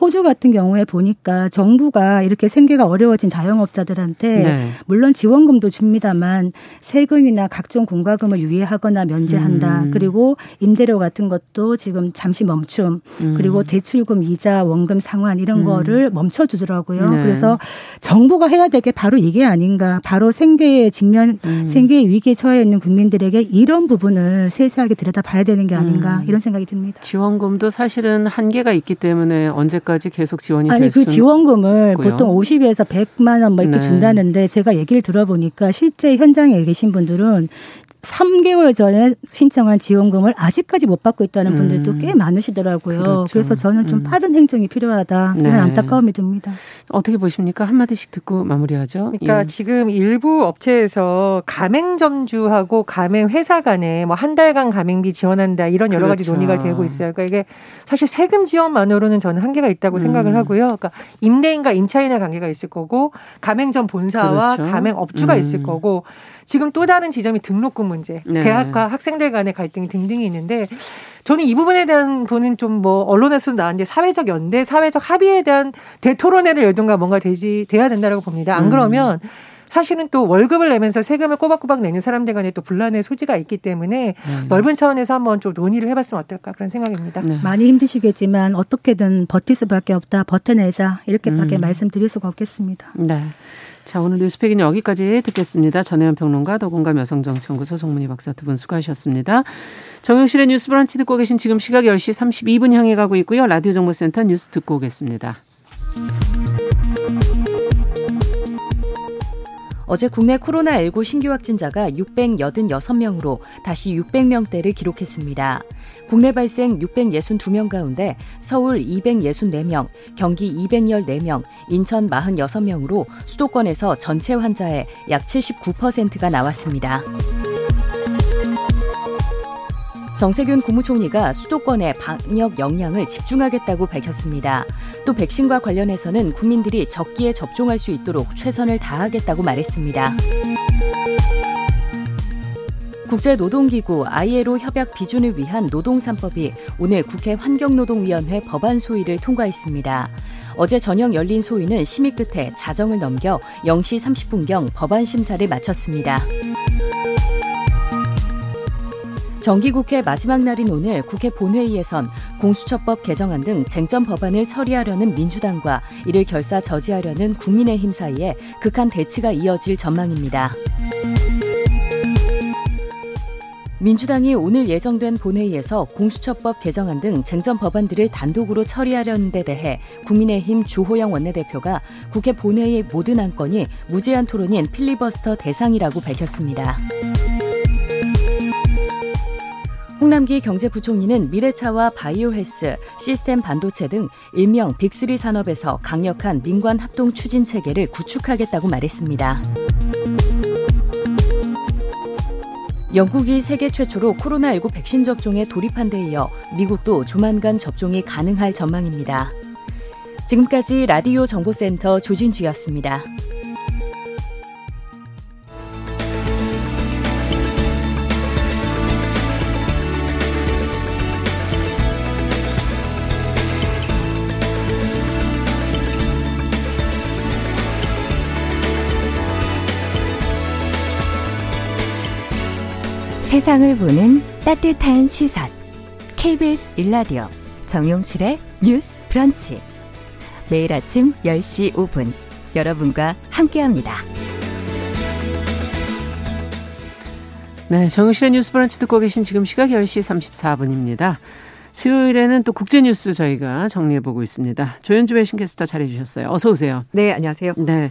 호주 같은 경우에 보니까 정부가 이렇게 생계가 어려워진 자영업자들한테 네. 물론 지원금도 줍니다만 세금이나 각종 공과금을 유예하거나 면제한다. 음. 그리고 임대료 같은 것도 지금 잠시 멈춤. 음. 그리고 대출금 이자 원금 상환 이런 음. 거를 멈춰 주더라고요. 네. 그래서 정부가 해야 될 게 바로 이게 아닌가. 바로 생계에 직면 음. 생계의 위기에 처해 있는 국민들에게 이런 부분을 세세하게 들여다봐야 되는 게 아닌가 음. 이런 생각이 듭니다. 지원금도 사실은 한계가 있기 때문에 언제까지 언제까지 계속 지원이 아니 그 지원금을 있고요. 보통 50에서 100만 원 뭐 이렇게 네. 준다는데 제가 얘기를 들어보니까 실제 현장에 계신 분들은 3개월 전에 신청한 지원금을 아직까지 못 받고 있다는 분들도 음. 꽤 많으시더라고요. 그렇죠. 그래서 저는 좀 음. 빠른 행정이 필요하다. 네. 그런 안타까움이 듭니다. 어떻게 보십니까? 한 마디씩 듣고 마무리하죠. 그러니까 예. 지금 일부 업체에서 가맹점주하고 가맹회사 간에 뭐 한 달간 가맹비 지원한다 이런 여러 가지 그렇죠. 논의가 되고 있어요. 그러니까 이게 사실 세금 지원만으로는 저는 한계가 있다고 음. 생각을 하고요. 그러니까 임대인과 임차인의 관계가 있을 거고 가맹점 본사와 그렇죠. 가맹업주가 음. 있을 거고 지금 또 다른 지점이 등록금 문제, 네. 대학과 학생들 간의 갈등이 등등이 있는데 저는 이 부분에 대한 부분은 좀 뭐 언론에서도 나왔는데 사회적 연대, 사회적 합의에 대한 대토론회를 열든가 뭔가 되지 돼야 된다라고 봅니다. 안 음. 그러면 음. 사실은 또 월급을 내면서 세금을 꼬박꼬박 내는 사람들 간에 또 분란의 소지가 있기 때문에 네. 넓은 차원에서 한번 좀 논의를 해봤으면 어떨까 그런 생각입니다. 네. 많이 힘드시겠지만 어떻게든 버틸 수밖에 없다. 버텨내자 이렇게밖에 음. 말씀드릴 수가 없겠습니다. 네. 자, 오늘 뉴스팩은 여기까지 듣겠습니다. 전혜연 평론가, 더공감 여성정치연구소 송문희 박사 두 분 수고하셨습니다. 정용실의 뉴스 브런치 듣고 계신 지금 시각 10시 32분 향해 가고 있고요. 라디오 정보센터 뉴스 듣고 오겠습니다. 어제 국내 코로나19 신규 확진자가 686명으로 다시 600명대를 기록했습니다. 국내 발생 662명 가운데 서울 264명, 경기 214명, 인천 46명으로 수도권에서 전체 환자의 약 79%가 나왔습니다. 정세균 국무총리가 수도권의 방역 역량을 집중하겠다고 밝혔습니다. 또 백신과 관련해서는 국민들이 적기에 접종할 수 있도록 최선을 다하겠다고 말했습니다. 국제노동기구 ILO 협약 비준을 위한 노동 3법이 오늘 국회 환경노동위원회 법안 소위를 통과했습니다. 어제 저녁 열린 소위는 심의 끝에 자정을 넘겨 0시 30분경 법안 심사를 마쳤습니다. 정기국회 마지막 날인 오늘 국회 본회의에선 공수처법 개정안 등 쟁점 법안을 처리하려는 민주당과 이를 결사 저지하려는 국민의힘 사이에 극한 대치가 이어질 전망입니다. 민주당이 오늘 예정된 본회의에서 공수처법 개정안 등 쟁점 법안들을 단독으로 처리하려는 데 대해 국민의힘 주호영 원내대표가 국회 본회의 모든 안건이 무제한 토론인 필리버스터 대상이라고 밝혔습니다. 홍남기 경제부총리는 미래차와 바이오 헬스, 시스템 반도체 등 일명 빅3 산업에서 강력한 민관 합동 추진 체계를 구축하겠다고 말했습니다. 영국이 세계 최초로 코로나19 백신 접종에 돌입한 데 이어 미국도 조만간 접종이 가능할 전망입니다. 지금까지 라디오 정보센터 조진주였습니다. 세상을 보는 따뜻한 시선. KBS 일라디오 정용실의 뉴스 브런치. 매일 아침 10시 5분 여러분과 함께합니다. 네, 정용실의 뉴스 브런치 듣고 계신 지금 시각 10시 34분입니다. 수요일에는 또 국제 뉴스 저희가 정리해 보고 있습니다. 조현주 외신캐스터 잘해 주셨어요. 어서 오세요. 네, 안녕하세요. 네.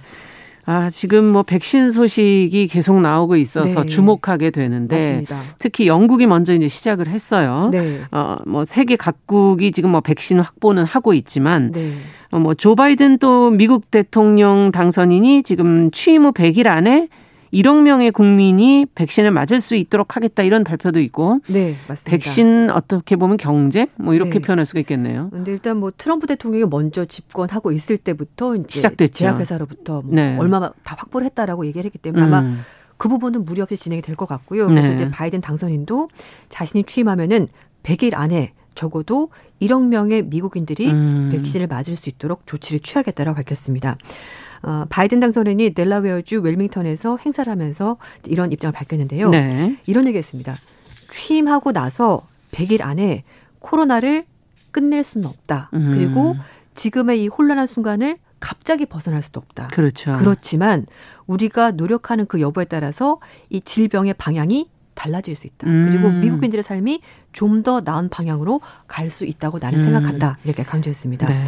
아, 지금 뭐 백신 소식이 계속 나오고 있어서 네. 주목하게 되는데 맞습니다. 특히 영국이 먼저 이제 시작을 했어요. 네. 어, 뭐 세계 각국이 지금 뭐 백신 확보는 하고 있지만 네. 어, 뭐조 바이든 또 미국 대통령 당선인이 지금 취임 후 100일 안에 1억 명의 국민이 백신을 맞을 수 있도록 하겠다 이런 발표도 있고. 네, 맞습니다. 백신 어떻게 보면 경제 뭐 이렇게 네. 표현할 수가 있겠네요. 근데 일단 뭐 트럼프 대통령이 먼저 집권하고 있을 때부터 시작됐죠. 제약회사로부터 뭐 네. 얼마 다 확보를 했다라고 얘기를 했기 때문에 아마 음. 그 부분은 무리 없이 진행이 될 것 같고요. 그래서 네. 이제 바이든 당선인도 자신이 취임하면은 100일 안에 적어도 1억 명의 미국인들이 음. 백신을 맞을 수 있도록 조치를 취하겠다라고 밝혔습니다. 어, 바이든 당선인이 델라웨어주 웰밍턴에서 행사를 하면서 이런 입장을 밝혔는데요. 네. 이런 얘기했습니다. 취임하고 나서 100일 안에 코로나를 끝낼 수는 없다. 음. 그리고 지금의 이 혼란한 순간을 갑자기 벗어날 수도 없다. 그렇죠. 그렇지만 우리가 노력하는 그 여부에 따라서 이 질병의 방향이 달라질 수 있다. 음. 그리고 미국인들의 삶이 좀 더 나은 방향으로 갈 수 있다고 나는 음. 생각한다. 이렇게 강조했습니다. 네.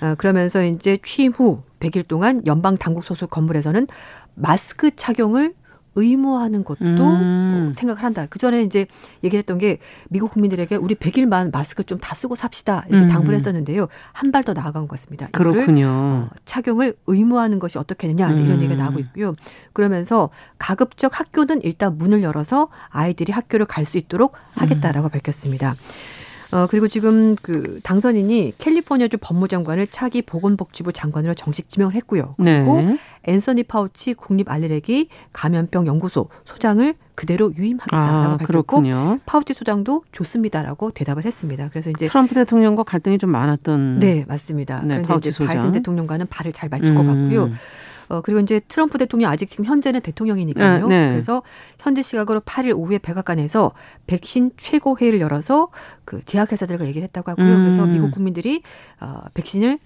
어, 그러면서 이제 취임 후 100일 동안 연방 당국 소속 건물에서는 마스크 착용을 의무화하는 것도 음. 생각을 한다. 그 전에 이제 얘기를 했던 게 미국 국민들에게 우리 100일만 마스크 좀 다 쓰고 삽시다. 이렇게 음. 당부를 했었는데요. 한 발 더 나아간 것 같습니다. 그렇군요. 어, 착용을 의무화하는 것이 어떻겠느냐. 이제 이런 음. 얘기가 나오고 있고요. 그러면서 가급적 학교는 일단 문을 열어서 아이들이 학교를 갈 수 있도록 하겠다라고 음. 밝혔습니다. 어, 그리고 지금 그 당선인이 캘리포니아주 법무장관을 차기 보건복지부 장관으로 정식 지명을 했고요. 그리고 네. 앤서니 파우치 국립 알레르기 감염병 연구소 소장을 그대로 유임하겠다라고 아, 밝혔고 그렇군요. 파우치 소장도 좋습니다라고 대답을 했습니다. 그래서 이제 트럼프 대통령과 갈등이 좀 많았던 네 맞습니다. 네, 그런데 이제 소장. 바이든 대통령과는 발을 잘 맞출 음. 것 같고요. 어, 그리고 이제 트럼프 대통령 아직 지금 현재는 대통령이니까요. 네, 네. 그래서 현지 시각으로 8일 오후에 백악관에서 백신 최고 회의를 열어서 그 제약회사들과 얘기를 했다고 하고요. 음. 그래서 미국 국민들이 어, 백신을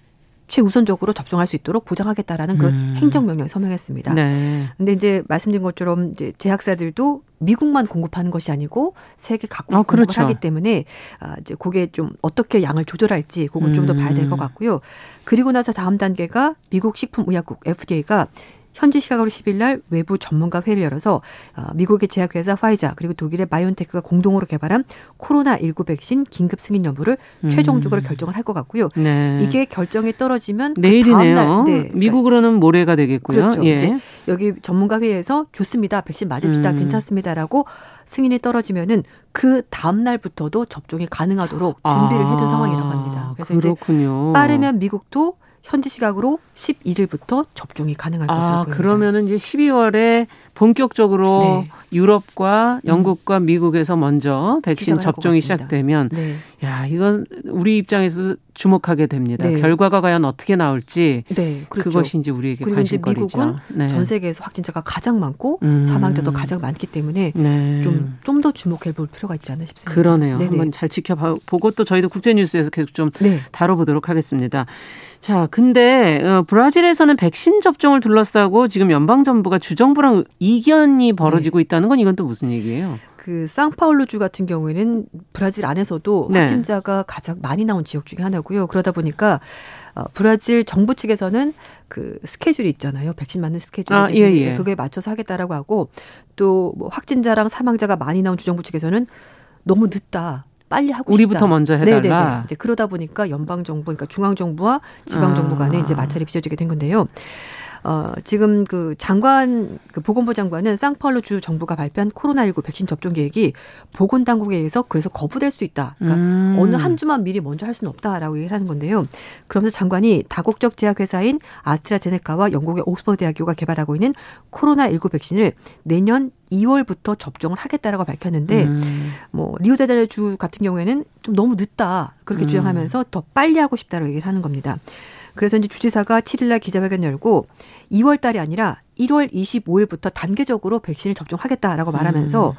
최우선적으로 접종할 수 있도록 보장하겠다라는 그 음. 행정명령을 서명했습니다. 네. 근데 이제 말씀드린 것처럼 이제 제약사들도 미국만 공급하는 것이 아니고 세계 각국 어, 공급을 그렇죠. 하기 때문에 아, 이제 그게 좀 어떻게 양을 조절할지 그걸 음. 좀더 봐야 될 것 같고요. 그리고 나서 다음 단계가 미국 식품의약국 FDA가 현지 시각으로 10일 날 외부 전문가 회의를 열어서 어, 미국의 제약회사 화이자 그리고 독일의 바이온테크가 공동으로 개발한 코로나19 백신 긴급 승인 여부를 음. 최종적으로 결정을 할 것 같고요. 네. 이게 결정이 떨어지면 그 내일이네요. 그 네. 미국으로는 모레가 되겠고요. 그렇죠. 예. 이제 여기 전문가 회의에서 좋습니다. 백신 맞읍시다. 음. 괜찮습니다라고 승인이 떨어지면은 그 다음 날부터도 접종이 가능하도록 준비를 아, 해둔 상황이라고 합니다. 그래서 그렇군요. 이제 빠르면 미국도 현지 시각으로 11일부터 접종이 가능할 것으로 아, 보입니다. 그러면은 이제 12월에 본격적으로 네. 유럽과 영국과 음. 미국에서 먼저 백신 접종이 시작되면 네. 야 이건 우리 입장에서 주목하게 됩니다. 네. 결과가 과연 어떻게 나올지 네, 그렇죠. 그것이 이제 우리에게 관심거리죠. 이제 미국은 네. 전 세계에서 확진자가 가장 많고 음. 사망자도 가장 많기 때문에 좀좀 네. 더 주목해 볼 필요가 있지 않나 싶습니다. 그러네요. 네네. 한번 잘 지켜보고 또 저희도 국제 뉴스에서 계속 좀 네. 다뤄 보도록 하겠습니다. 자, 근데 어, 브라질에서는 백신 접종을 둘러싸고 지금 연방 정부가 주정부랑 이견이 벌어지고 네. 있다는 건 이건 또 무슨 얘기예요? 그 상파울루주 같은 경우에는 브라질 안에서도 네. 확진자가 가장 많이 나온 지역 중에 하나고요. 그러다 보니까 어, 브라질 정부 측에서는 그 스케줄이 있잖아요. 백신 맞는 스케줄이 아, 예, 예. 그거에 맞춰서 하겠다라고 하고 또 뭐 확진자랑 사망자가 많이 나온 주정부 측에서는 너무 늦다. 빨리 하고 우리부터 싶다. 먼저 해달라. 네네네. 이제 그러다 보니까 연방 정부, 그러니까 중앙 정부와 지방 정부 간에 아. 이제 마찰이 빚어지게 된 건데요. 어, 지금 그 장관, 그 보건부 장관은 쌍파울루 주 정부가 발표한 코로나19 백신 접종 계획이 보건 당국에 의해서 그래서 거부될 수 있다. 그러니까 음. 어느 한 주만 미리 먼저 할 수는 없다라고 얘기를 하는 건데요. 그러면서 장관이 다국적 제약 회사인 아스트라제네카와 영국의 옥스퍼드 대학교가 개발하고 있는 코로나19 백신을 내년 2월부터 접종을 하겠다라고 밝혔는데 음. 뭐 리오데자네주 같은 경우에는 좀 너무 늦다 그렇게 음. 주장하면서 더 빨리 하고 싶다고 얘기를 하는 겁니다. 그래서 이제 주지사가 7일날 기자회견 열고 2월 달이 아니라 1월 25일부터 단계적으로 백신을 접종하겠다라고 말하면서 음.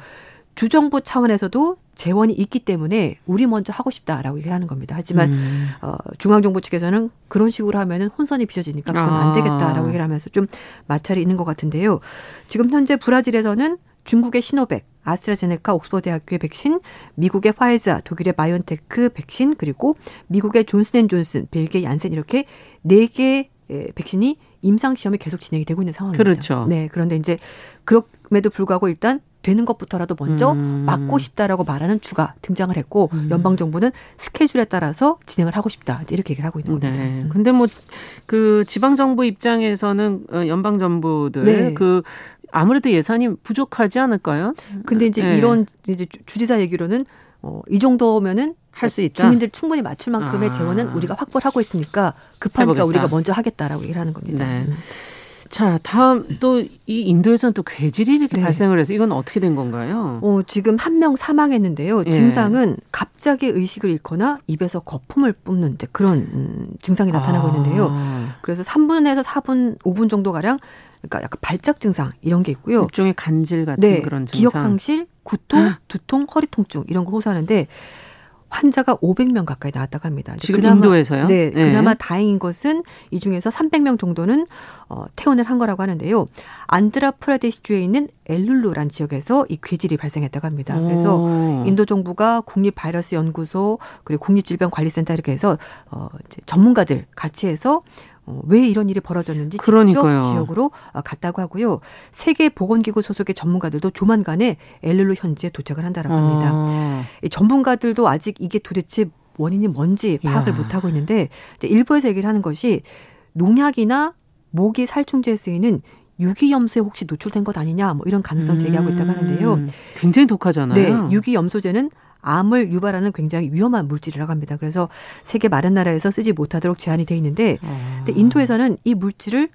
주정부 차원에서도 재원이 있기 때문에 우리 먼저 하고 싶다라고 얘기를 하는 겁니다. 하지만 음. 어, 중앙정부 측에서는 그런 식으로 하면은 혼선이 빚어지니까 그건 안 아. 되겠다라고 얘기를 하면서 좀 마찰이 있는 것 같은데요. 지금 현재 브라질에서는 중국의 시노백, 아스트라제네카 옥스퍼드 대학교의 백신, 미국의 화이자, 독일의 바이온테크 백신, 그리고 미국의 존슨앤존슨, 벨기에 얀센 이렇게 네 개의 백신이 임상 시험이 계속 진행이 되고 있는 상황입니다. 그렇죠. 네, 그런데 이제 그럼에도 불구하고 일단 되는 것부터라도 먼저 음. 막고 싶다라고 말하는 주가 등장을 했고 음. 연방 정부는 스케줄에 따라서 진행을 하고 싶다 이렇게 얘기를 하고 있는 겁니다. 네. 근데 뭐 그 지방 정부 입장에서는 어, 연방 정부들 네. 그 아무래도 예산이 부족하지 않을까요? 근데 이제 네. 이런 이제 주지사 얘기로는 어, 이 정도면은 할 수 있다. 주민들 충분히 맞출 만큼의 아. 재원은 우리가 확보를 하고 있으니까 급하니까 해보겠다. 우리가 먼저 하겠다라고 얘기를 하는 겁니다. 네. 음. 자, 다음 또 이 인도에서는 또 괴질이 이렇게 네. 발생을 해서 이건 어떻게 된 건가요? 어, 지금 한 명 사망했는데요. 예. 증상은 갑자기 의식을 잃거나 입에서 거품을 뿜는 그런 음, 증상이 나타나고 아. 있는데요. 그래서 3분에서 4분, 5분 정도 가량 그러니까 약간 발작 증상 이런 게 있고요. 일종의 간질 같은 네, 그런 증상. 기억 상실, 구통, 아. 두통, 허리 통증 이런 걸 호소하는데 환자가 500명 가까이 나왔다고 합니다. 지금 그나마, 인도에서요? 네, 네, 그나마 다행인 것은 이 중에서 300명 정도는 어, 퇴원을 한 거라고 하는데요. 안드라프라데시주에 있는 엘룰루란 지역에서 이 괴질이 발생했다고 합니다. 그래서 오. 인도 정부가 국립 바이러스 연구소 그리고 국립질병관리센터 이렇게 해서 어, 이제 전문가들 같이 해서 어, 왜 이런 일이 벌어졌는지 그러니까요. 직접 지역으로 어, 갔다고 하고요. 세계 보건기구 소속의 전문가들도 조만간에 엘르루 현지에 도착을 한다라고 합니다. 아. 이 전문가들도 아직 이게 도대체 원인이 뭔지 파악을 못 하고 있는데 이제 일부에서 얘기를 하는 것이 농약이나 모기 살충제에 쓰이는 유기염소에 혹시 노출된 것 아니냐 뭐 이런 가능성 제기하고 있다고 하는데요. 음, 굉장히 독하잖아요. 네, 유기염소제는 암을 유발하는 굉장히 위험한 물질이라고 합니다. 그래서 세계 마른 나라에서 쓰지 못하도록 제한이 돼 있는데 아. 근데 인도에서는 이 물질을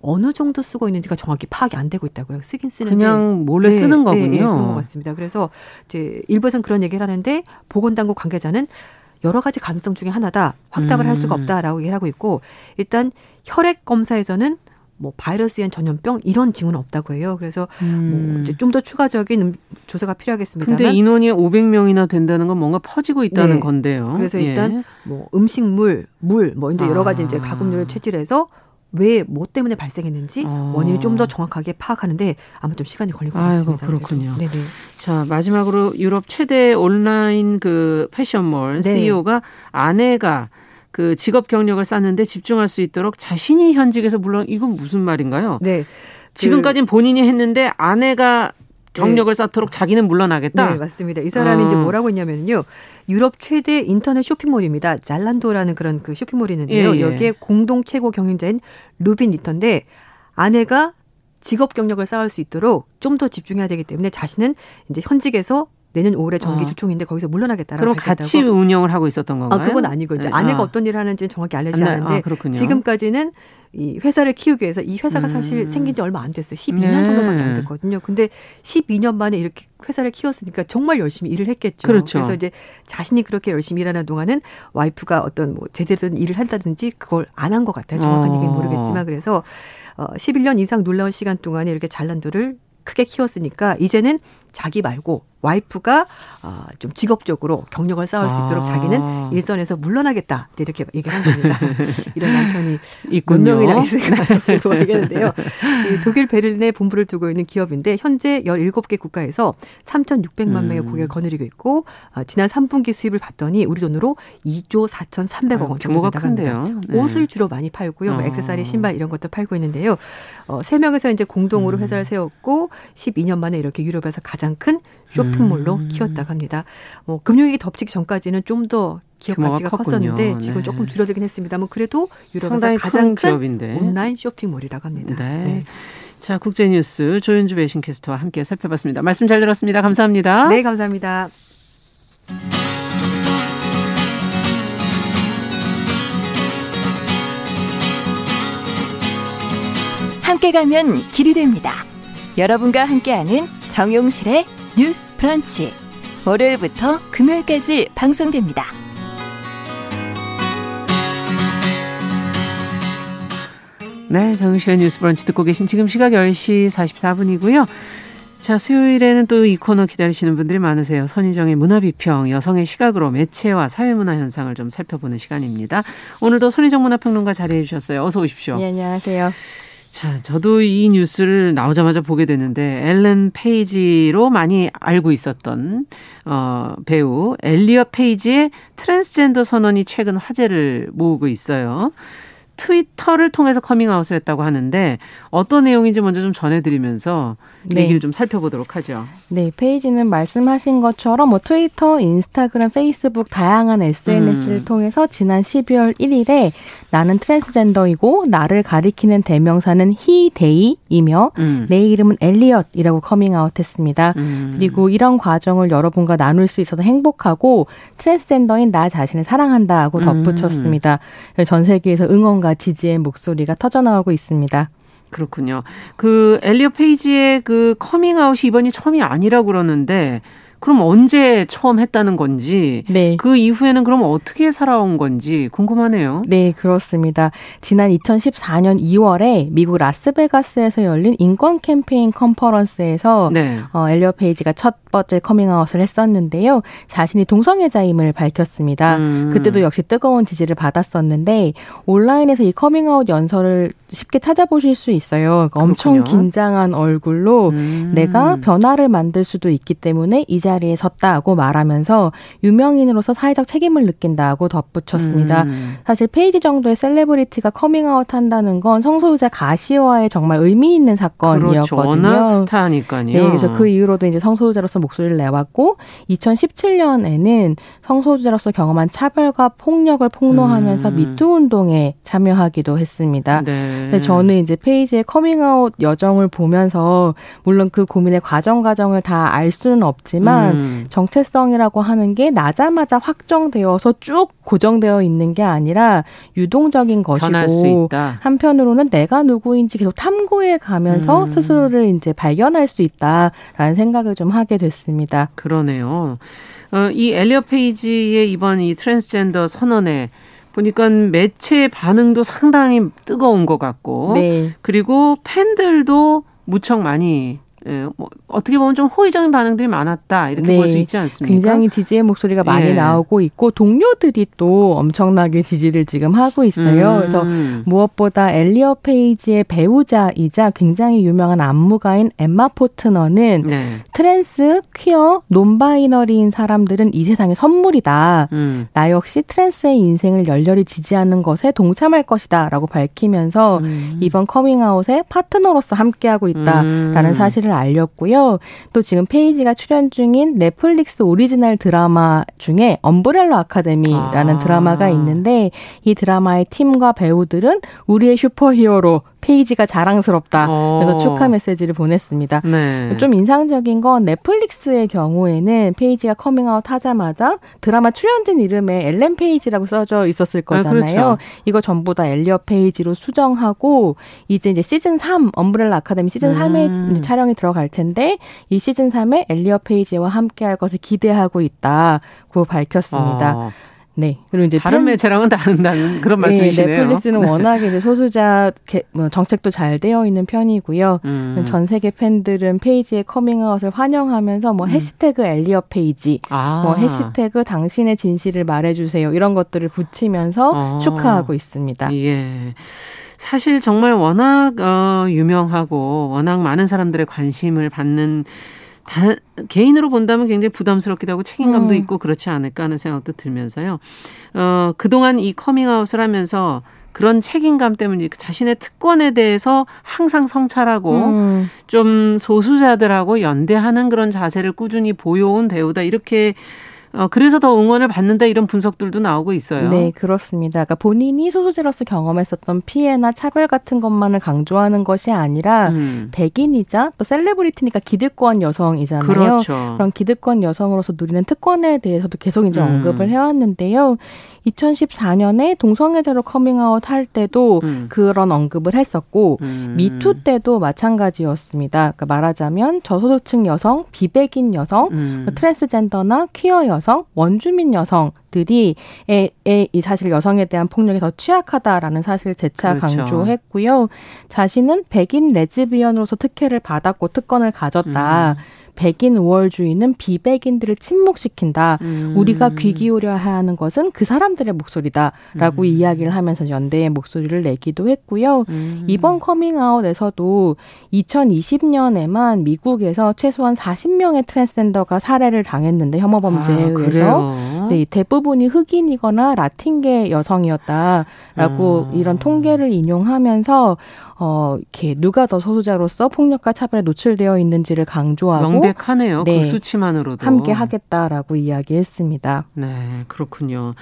어느 정도 쓰고 있는지가 정확히 파악이 안 되고 있다고요. 쓰긴 쓰는데 그냥 몰래 네, 쓰는 거군요. 네, 네, 그런 것 같습니다. 그래서 이제 일부에서는 그런 얘기를 하는데 보건당국 관계자는 여러 가지 가능성 중에 하나다. 확답을 음. 할 수가 음. 없다라고 얘기를 하고 있고 일단 혈액 검사에서는 뭐 바이러스엔 전염병 이런 징후는 없다고 해요. 그래서 음. 뭐 이제 좀더 추가적인 음, 조사가 필요하겠습니다 근데 인원이 500명이나 된다는 건 뭔가 퍼지고 있다는 네. 건데요. 그래서 일단 예. 뭐 음식물, 물, 뭐 이제 여러 가지 아. 이제 가금류를 채취해서 왜 뭐 때문에 발생했는지 아. 원인을 좀 더 정확하게 파악하는데 아마 좀 시간이 걸릴 것 같습니다. 아이고, 그렇군요. 네네. 자 마지막으로 유럽 최대 온라인 그 패션몰 네. CEO가 아내가 그 직업 경력을 쌓는데 집중할 수 있도록 자신이 현직에서 물론 이건 무슨 말인가요? 네. 지금까지는 본인이 했는데 아내가 경력을 네. 쌓도록 자기는 물러나겠다. 네, 맞습니다. 이 사람이 어. 이제 뭐라고 했냐면요. 유럽 최대 인터넷 쇼핑몰입니다. 잘란도라는 그런 그 쇼핑몰이 있는데요. 예, 예. 여기에 공동 최고 경영자인 루빈 리터인데 아내가 직업 경력을 쌓을 수 있도록 좀 더 집중해야 되기 때문에 자신은 이제 현직에서 내년 5월에 정기 어. 주총인데 거기서 물러나겠다라고 그럼 같이 운영을 하고 있었던 건가요? 아, 그건 아니고 이제 네. 아내가 아. 어떤 일을 하는지는 정확히 알려지지 아, 않은데 아, 지금까지는 이 회사를 키우기 위해서 이 회사가 음. 사실 생긴 지 얼마 안 됐어요. 12년 네. 정도밖에 안 됐거든요. 근데 12년 만에 이렇게 회사를 키웠으니까 정말 열심히 일을 했겠죠. 그렇죠. 그래서 이제 자신이 그렇게 열심히 일하는 동안은 와이프가 어떤 뭐 제대로 된 일을 한다든지 그걸 안 한 것 같아요. 정확한 어. 얘기는 모르겠지만 그래서 어 11년 이상 놀라운 시간 동안에 이렇게 잘난도를 크게 키웠으니까 이제는 자기 말고 와이프가 어, 좀 직업적으로 경력을 쌓을 수 있도록 아. 자기는 일선에서 물러나겠다 이렇게 얘기를 한 겁니다. 이런 남편이 있군요. 몇 명이나 있을까 모르겠는데요. 이 독일 베를린에 본부를 두고 있는 기업인데 현재 17개 국가에서 3,600만 명의 음. 고객을 거느리고 있고 어, 지난 3분기 수입을 봤더니 우리 돈으로 2조 4,300억 원 정도 된다고 합니다. 네. 옷을 주로 많이 팔고요. 뭐 어. 액세서리, 신발 이런 것도 팔고 있는데요. 어, 3명에서 이제 공동으로 음. 회사를 세웠고 12년 만에 이렇게 유럽에서 가장 큰 쇼핑몰로 음. 키웠다고 합니다. 뭐 금융위기 덮치기 전까지는 좀 더 기업 가치가 컸군요. 컸었는데 지금 네. 조금 줄어들긴 했습니다만 뭐 그래도 유럽에서 가장 큰 기업인데. 온라인 쇼핑몰이라고 합니다. 네. 네. 자, 국제뉴스 조윤주 배신캐스터와 함께 살펴봤습니다. 말씀 잘 들었습니다. 감사합니다. 네, 감사합니다. 함께 가면 길이 됩니다. 여러분과 함께하는 정용실의 뉴스 프런치. 월요일부터 금요일까지 방송됩니다. 네, 정용실의 뉴스 브런치 듣고 계신 지금 시각 10시 44분이고요. 자, 수요일에는 또 이 코너 기다리시는 분들이 많으세요. 선희정의 문화비평, 여성의 시각으로 매체와 사회문화 현상을 좀 살펴보는 시간입니다. 오늘도 손희정 문화평론가 자리해 주셨어요. 어서 오십시오. 네, 안녕하세요. 자, 저도 이 뉴스를 나오자마자 보게 됐는데 엘렌 페이지로 많이 알고 있었던 어 배우 엘리엇 페이지의 트랜스젠더 선언이 최근 화제를 모으고 있어요. 트위터를 통해서 커밍아웃을 했다고 하는데 어떤 내용인지 먼저 좀 전해드리면서 네. 얘기를 좀 살펴보도록 하죠. 네, 페이지는 말씀하신 것처럼 뭐 트위터, 인스타그램, 페이스북 다양한 SNS를 음. 통해서 지난 12월 1일에 나는 트랜스젠더이고 나를 가리키는 대명사는 he, they이며 음. 내 이름은 엘리엇이라고 커밍아웃했습니다. 음. 그리고 이런 과정을 여러분과 나눌 수 있어서 행복하고 트랜스젠더인 나 자신을 사랑한다고 덧붙였습니다. 음. 전 세계에서 응원과 지지의 목소리가 터져나오고 있습니다. 그렇군요. 그 엘리엇 페이지의 그 커밍아웃이 이번이 처음이 아니라고 그러는데 그럼 언제 처음 했다는 건지, 네. 그 이후에는 그럼 어떻게 살아온 건지 궁금하네요. 네, 그렇습니다. 지난 2014년 2월에 미국 라스베가스에서 열린 인권 캠페인 컨퍼런스에서 네. 어, 엘리엇 페이지가 첫 번째 커밍아웃을 했었는데요. 자신이 동성애자임을 밝혔습니다. 음. 그때도 역시 뜨거운 지지를 받았었는데 온라인에서 이 커밍아웃 연설을 쉽게 찾아보실 수 있어요. 그러니까 엄청 긴장한 얼굴로 음. 내가 변화를 만들 수도 있기 때문에 이 자리에 섰다고 말하면서 유명인으로서 사회적 책임을 느낀다고 덧붙였습니다. 음. 사실 페이지 정도의 셀레브리티가 커밍아웃 한다는 건 성소수자 가시화에 정말 의미 있는 사건이었거든요. 그렇죠. 워낙 스타니까요. 네, 그래서 그 이후로도 이제 성소수자로서 목소리를 내왔고 2017년에는 성소수자로서 경험한 차별과 폭력을 폭로하면서 음. 미투 운동에 참여하기도 했습니다. 네. 근데 저는 이제 페이지의 커밍아웃 여정을 보면서 물론 그 고민의 과정 과정을 다 알 수는 없지만 음. 정체성이라고 하는 게 나자마자 확정되어서 쭉 고정되어 있는 게 아니라 유동적인 것이고 한편으로는 내가 누구인지 계속 탐구해 가면서 음. 스스로를 이제 발견할 수 있다라는 생각을 좀 하게 됐습니다. 그러네요. 어, 이 엘리어 페이지의 이번 이 트랜스젠더 선언에 보니까 매체 반응도 상당히 뜨거운 것 같고, 네. 그리고 팬들도 무척 많이 예, 뭐 어떻게 보면 좀 호의적인 반응들이 많았다 이렇게 네. 볼수 있지 않습니까? 굉장히 지지의 목소리가 많이 예. 나오고 있고 동료들이 또 엄청나게 지지를 지금 하고 있어요. 음. 그래서 무엇보다 엘리엇 페이지의 배우자이자 굉장히 유명한 안무가인 엠마 포트너는 네. 트랜스, 퀴어, non-binary인 사람들은 이 세상의 선물이다. 음. 나 역시 트랜스의 인생을 열렬히 지지하는 것에 동참할 것이다라고 밝히면서 음. 이번 커밍아웃에 파트너로서 함께하고 있다라는 음. 사실을 알렸고요. 또 지금 페이지가 출연 중인 넷플릭스 오리지널 드라마 중에 엄브렐러 아카데미라는 아. 드라마가 있는데 이 드라마의 팀과 배우들은 우리의 슈퍼히어로 페이지가 자랑스럽다. 그래서 어. 축하 메시지를 보냈습니다. 네. 좀 인상적인 건 넷플릭스의 경우에는 페이지가 커밍아웃 하자마자 드라마 출연진 이름에 엘렌 페이지라고 써져 있었을 아, 거잖아요. 아, 그렇죠. 이거 전부 다 엘리엇 페이지로 수정하고 이제 이제 시즌 3 엄브렐라 아카데미 시즌 음. 3에 촬영이 들어갈 텐데 이 시즌 3에 엘리엇 페이지와 함께 할 것을 기대하고 있다고 밝혔습니다. 어. 네. 그리고 이제 다른 팬... 매체랑은 다르다는 그런 네, 말씀이시네요. 넷플릭스는 네. 워낙에 이제 소수자 뭐 정책도 잘 되어 있는 편이고요. 음. 전 세계 팬들은 페이지의 커밍아웃을 환영하면서 뭐 음. 해시태그 엘리엇 페이지, 아. 뭐 해시태그 당신의 진실을 말해주세요 이런 것들을 붙이면서 어. 축하하고 있습니다. 예. 사실 정말 워낙 어, 유명하고 워낙 많은 사람들의 관심을 받는 다, 개인으로 본다면 굉장히 부담스럽기도 하고 책임감도 음. 있고 그렇지 않을까 하는 생각도 들면서요. 어, 그동안 이 커밍아웃을 하면서 그런 책임감 때문에 자신의 특권에 대해서 항상 성찰하고 음. 좀 소수자들하고 연대하는 그런 자세를 꾸준히 보여온 배우다 이렇게 어, 그래서 더 응원을 받는다 이런 분석들도 나오고 있어요. 네, 그렇습니다. 그러니까 본인이 소수자로서 경험했었던 피해나 차별 같은 것만을 강조하는 것이 아니라 음. 백인이자 또 셀레브리티니까 기득권 여성이잖아요. 그렇죠. 그런 기득권 여성으로서 누리는 특권에 대해서도 계속 이제 음. 언급을 해왔는데요. 2014년에 동성애자로 커밍아웃 할 때도 음. 그런 언급을 했었고 음. 미투 때도 마찬가지였습니다. 그러니까 말하자면 저소득층 여성, 비백인 여성, 음. 트랜스젠더나 퀴어 여성, 원주민 여성 들이 에, 에, 이 사실 여성에 대한 폭력에 더 취약하다라는 사실 재차 그렇죠. 강조했고요. 자신은 백인 레즈비언으로서 특혜를 받았고 특권을 가졌다. 음. 백인 우월주의는 비백인들을 침묵시킨다. 음. 우리가 귀 기울여야 하는 것은 그 사람들의 목소리다라고 음. 이야기를 하면서 연대의 목소리를 내기도 했고요. 음. 이번 커밍아웃에서도 2020년에만 미국에서 최소한 40명의 트랜스젠더가 살해를 당했는데 혐오 범죄에 아, 의해서 네, 대부분이 흑인이거나 라틴계 여성이었다라고 음. 이런 통계를 인용하면서 어, 이렇게 누가 더 소수자로서 폭력과 차별에 노출되어 있는지를 강조하고 명백하네요. 그 네, 그 수치만으로도 함께 하겠다라고 이야기했습니다. 네, 그렇군요.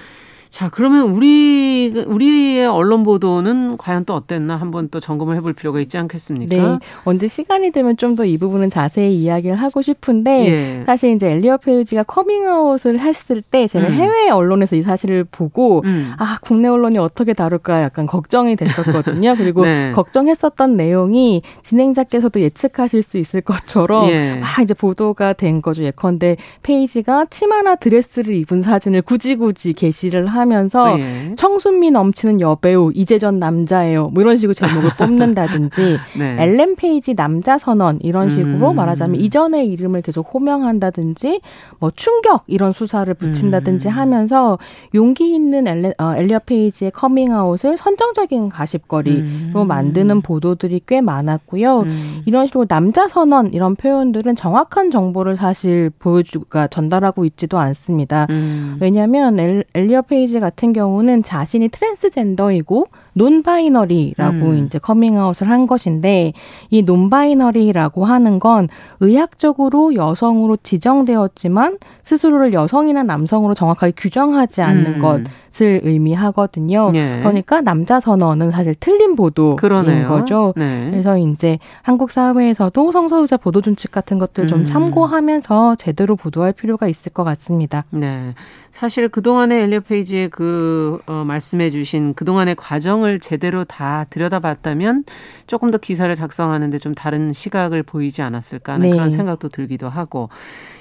자, 그러면 우리 우리의 언론 보도는 과연 또 어땠나 한번 또 점검을 해볼 필요가 있지 않겠습니까? 네, 언제 시간이 되면 좀 더 이 부분은 자세히 이야기를 하고 싶은데 예. 사실 이제 엘리엇 페이지가 커밍아웃을 했을 때 제가 음. 해외 언론에서 이 사실을 보고 음. 아 국내 언론이 어떻게 다룰까 약간 걱정이 됐었거든요. 그리고 네. 걱정했었던 내용이 진행자께서도 예측하실 수 있을 것처럼 예. 아 이제 보도가 된 거죠. 예컨대 페이지가 치마나 드레스를 입은 사진을 굳이 굳이 게시를 하. 하면서 예. 청순미 넘치는 여배우 이제 전 남자예요. 뭐 이런 식으로 제목을 뽑는다든지 네. 엘렌 페이지 남자 선언 이런 식으로 음. 말하자면 이전의 이름을 계속 호명한다든지 뭐 충격 이런 수사를 붙인다든지 음. 하면서 용기 있는 엘레, 어, 엘리엇 페이지의 커밍아웃을 선정적인 가십거리로 음. 만드는 보도들이 꽤 많았고요. 음. 이런 식으로 남자 선언 이런 표현들은 정확한 정보를 사실 보여주가 전달하고 있지도 않습니다. 음. 왜냐하면 엘, 엘리엇 페이지 같은 경우는 자신이 트랜스젠더이고 non-binary라고 음. 이제 커밍아웃을 한 것인데 이 non-binary라고 하는 건 의학적으로 여성으로 지정되었지만 스스로를 여성이나 남성으로 정확하게 규정하지 않는 음. 것을 의미하거든요. 예. 그러니까 남자 선언은 사실 틀린 보도인 그러네요. 거죠. 네. 그래서 이제 한국 사회에서도 성소수자 보도 준칙 같은 것들 좀 음. 참고하면서 제대로 보도할 필요가 있을 것 같습니다. 네. 사실 그동안의 엘리어 페이지에 그 어, 말씀해 주신 그동안의 과정을 제대로 다 들여다봤다면 조금 더 기사를 작성하는데 좀 다른 시각을 보이지 않았을까 하는 네. 그런 생각도 들기도 하고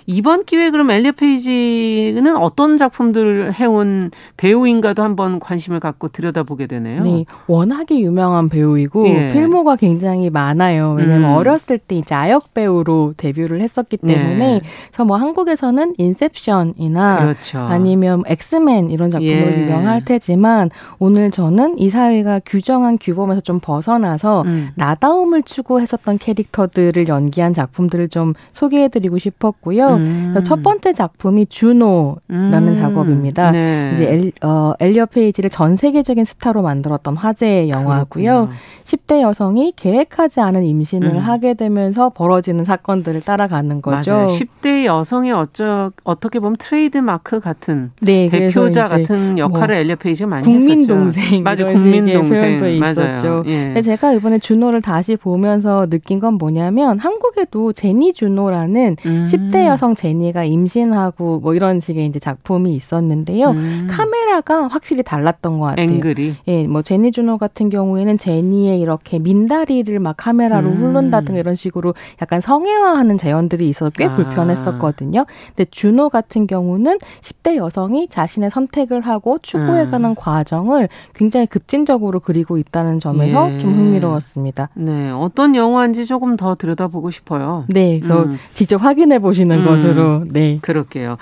이번 기회에 그럼 엘리어 페이지는 어떤 작품들을 해온 배우인가도 한번 관심을 갖고 들여다보게 되네요. 네, 워낙에 유명한 배우이고 예. 필모가 굉장히 많아요. 왜냐하면 음. 어렸을 때 이제 아역 배우로 데뷔를 했었기 때문에 네. 그래서 뭐 한국에서는 인셉션이나 그렇죠. 아니면 엑스맨 이런 작품으로 예. 유명할 테지만 오늘 저는 이 사회가 규정한 규범에서 좀 벗어나서 음. 나다움을 추구했었던 캐릭터들을 연기한 작품들을 좀 소개해드리고 싶었고요. 음. 첫 번째 작품이 주노라는 음. 작업입니다. 네. 이제 엘, 어, 엘리엇 페이지를 전 세계적인 스타로 만들었던 화제의 영화고요. 그렇구나. 10대 여성이 계획하지 않은 임신을 음. 하게 되면서 벌어지는 사건들을 따라가는 거죠. 맞아요. 10대 여성의 어쩌, 어떻게 보면 트레이드 마크 같은 네, 대표자 같은 역할을 뭐 엘리엇 페이지가 많이 국민 했었죠. 동생 맞아요. 국민 동생 표현도 있었죠. 예. 제가 이번에 주노를 다시 보면서 느낀 건 뭐냐면 한국에도 제니 주노라는 음. 10대 여성 여성 제니가 임신하고 뭐 이런 식의 이제 작품이 있었는데요. 음. 카메라가 확실히 달랐던 것 같아요. 앵글이. 예, 뭐 제니 주노 같은 경우에는 제니의 이렇게 맨다리를 막 카메라로 음. 훑는다든가 이런 식으로 약간 성애화하는 재현들이 있어서 꽤 아. 불편했었거든요. 근데 주노 같은 경우는 10대 여성이 자신의 선택을 하고 추구해가는 음. 과정을 굉장히 급진적으로 그리고 있다는 점에서 예. 좀 흥미로웠습니다. 네, 어떤 영화인지 조금 더 들여다보고 싶어요. 네, 그래서 음. 직접 확인해 보시는 음. 것으로 음, 네 그럴게요.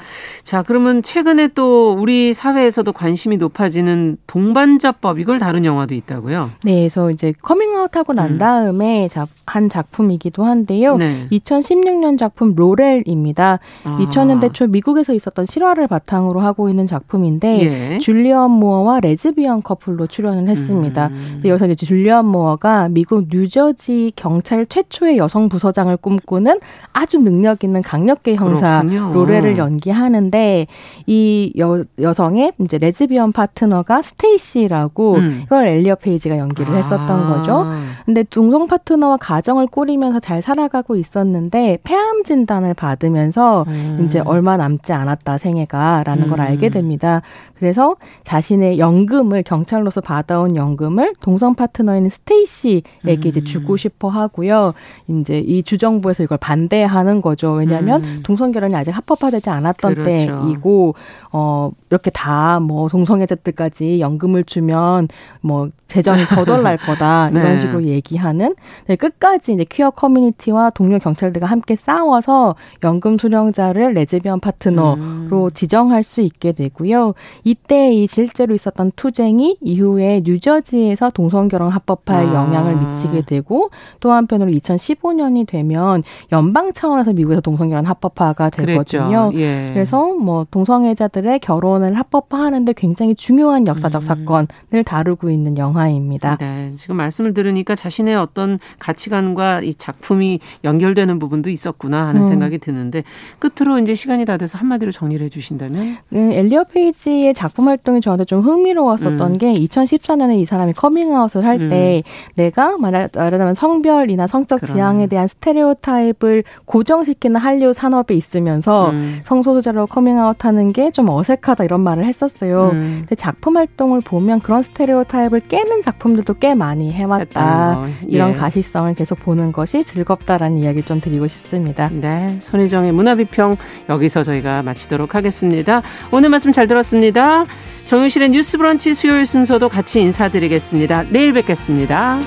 자 그러면 최근에 또 우리 사회에서도 관심이 높아지는 동반자법 이걸 다룬 영화도 있다고요? 네, 그래서 이제 커밍아웃 하고 난 음. 다음에 음. 한 작품이기도 한데요. 네. 2016년 작품 로렐입니다. 아. 2000년대 초 미국에서 있었던 실화를 바탕으로 하고 있는 작품인데 예. 줄리앤 무어와 레즈비언 커플로 출연을 했습니다. 음. 여기서 이제 줄리앤 무어가 미국 뉴저지 경찰 최초의 여성 부서장을 꿈꾸는 아주 능력 있는 강력계 형사 그렇군요. 로렐을 연기하는데 이 여, 여성의 이제 레즈비언 파트너가 스테이시라고 음. 이걸 엘리엇 페이지가 연기를 했었던 아. 거죠. 근데 동성 파트너와 가정을 꾸리면서 잘 살아가고 있었는데 폐암 진단을 받으면서 음. 이제 얼마 남지 않았다 생애가라는 음. 걸 알게 됩니다. 그래서 자신의 연금을 경찰로서 받아온 연금을 동성 파트너인 스테이시에게 음. 이제 주고 싶어 하고요. 이제 이 주정부에서 이걸 반대하는 거죠. 왜냐하면 음. 동성 결혼이 아직 합법화되지 않았던 그렇죠. 때이고 어 이렇게 다 뭐 동성애자들까지 연금을 주면 뭐 재정이 거덜날 거다 이런 네. 식으로 얘기하는 네, 끝까지 이제 퀴어 커뮤니티와 동료 경찰들과 함께 싸워서 연금 수령자를 레즈비언 파트너로 음. 지정할 수 있게 되고요. 이때 이 실제로 있었던 투쟁이 이후에 뉴저지에서 동성결혼 합법화에 아. 영향을 미치게 되고 또 한편으로 2015년이 되면 연방 차원에서 미국에서 동성결혼 합법화가 되거든요. 예. 그래서 뭐 동성애자들의 결혼 을 합법화하는데 굉장히 중요한 역사적 음. 사건을 다루고 있는 영화입니다. 네, 지금 말씀을 들으니까 자신의 어떤 가치관과 이 작품이 연결되는 부분도 있었구나 하는 음. 생각이 드는데 끝으로 이제 시간이 다 돼서 한마디로 정리를 해주신다면 네, 엘리엇 페이지의 작품 활동이 저한테 좀 흥미로웠었던 음. 게 2014년에 이 사람이 커밍아웃을 할때 음. 내가 말하자면 성별이나 성적. 지향에 대한 스테레오 타입을 고정시키는 할리우드 산업에 있으면서 음. 성소수자로 커밍아웃하는 게 좀 어색하다 이런 말을 했었어요. 음. 근데 작품 활동을 보면 그런 스테레오 타입을 깨는 작품들도 꽤 많이 해왔다. 예. 이런 가시성을 계속 보는 것이 즐겁다라는 이야기를 좀 드리고 싶습니다. 네, 손혜정의 문화비평 여기서 저희가 마치도록 하겠습니다. 오늘 말씀 잘 들었습니다. 정유실의 뉴스 브런치 수요일 순서도 같이 인사드리겠습니다. 내일 뵙겠습니다.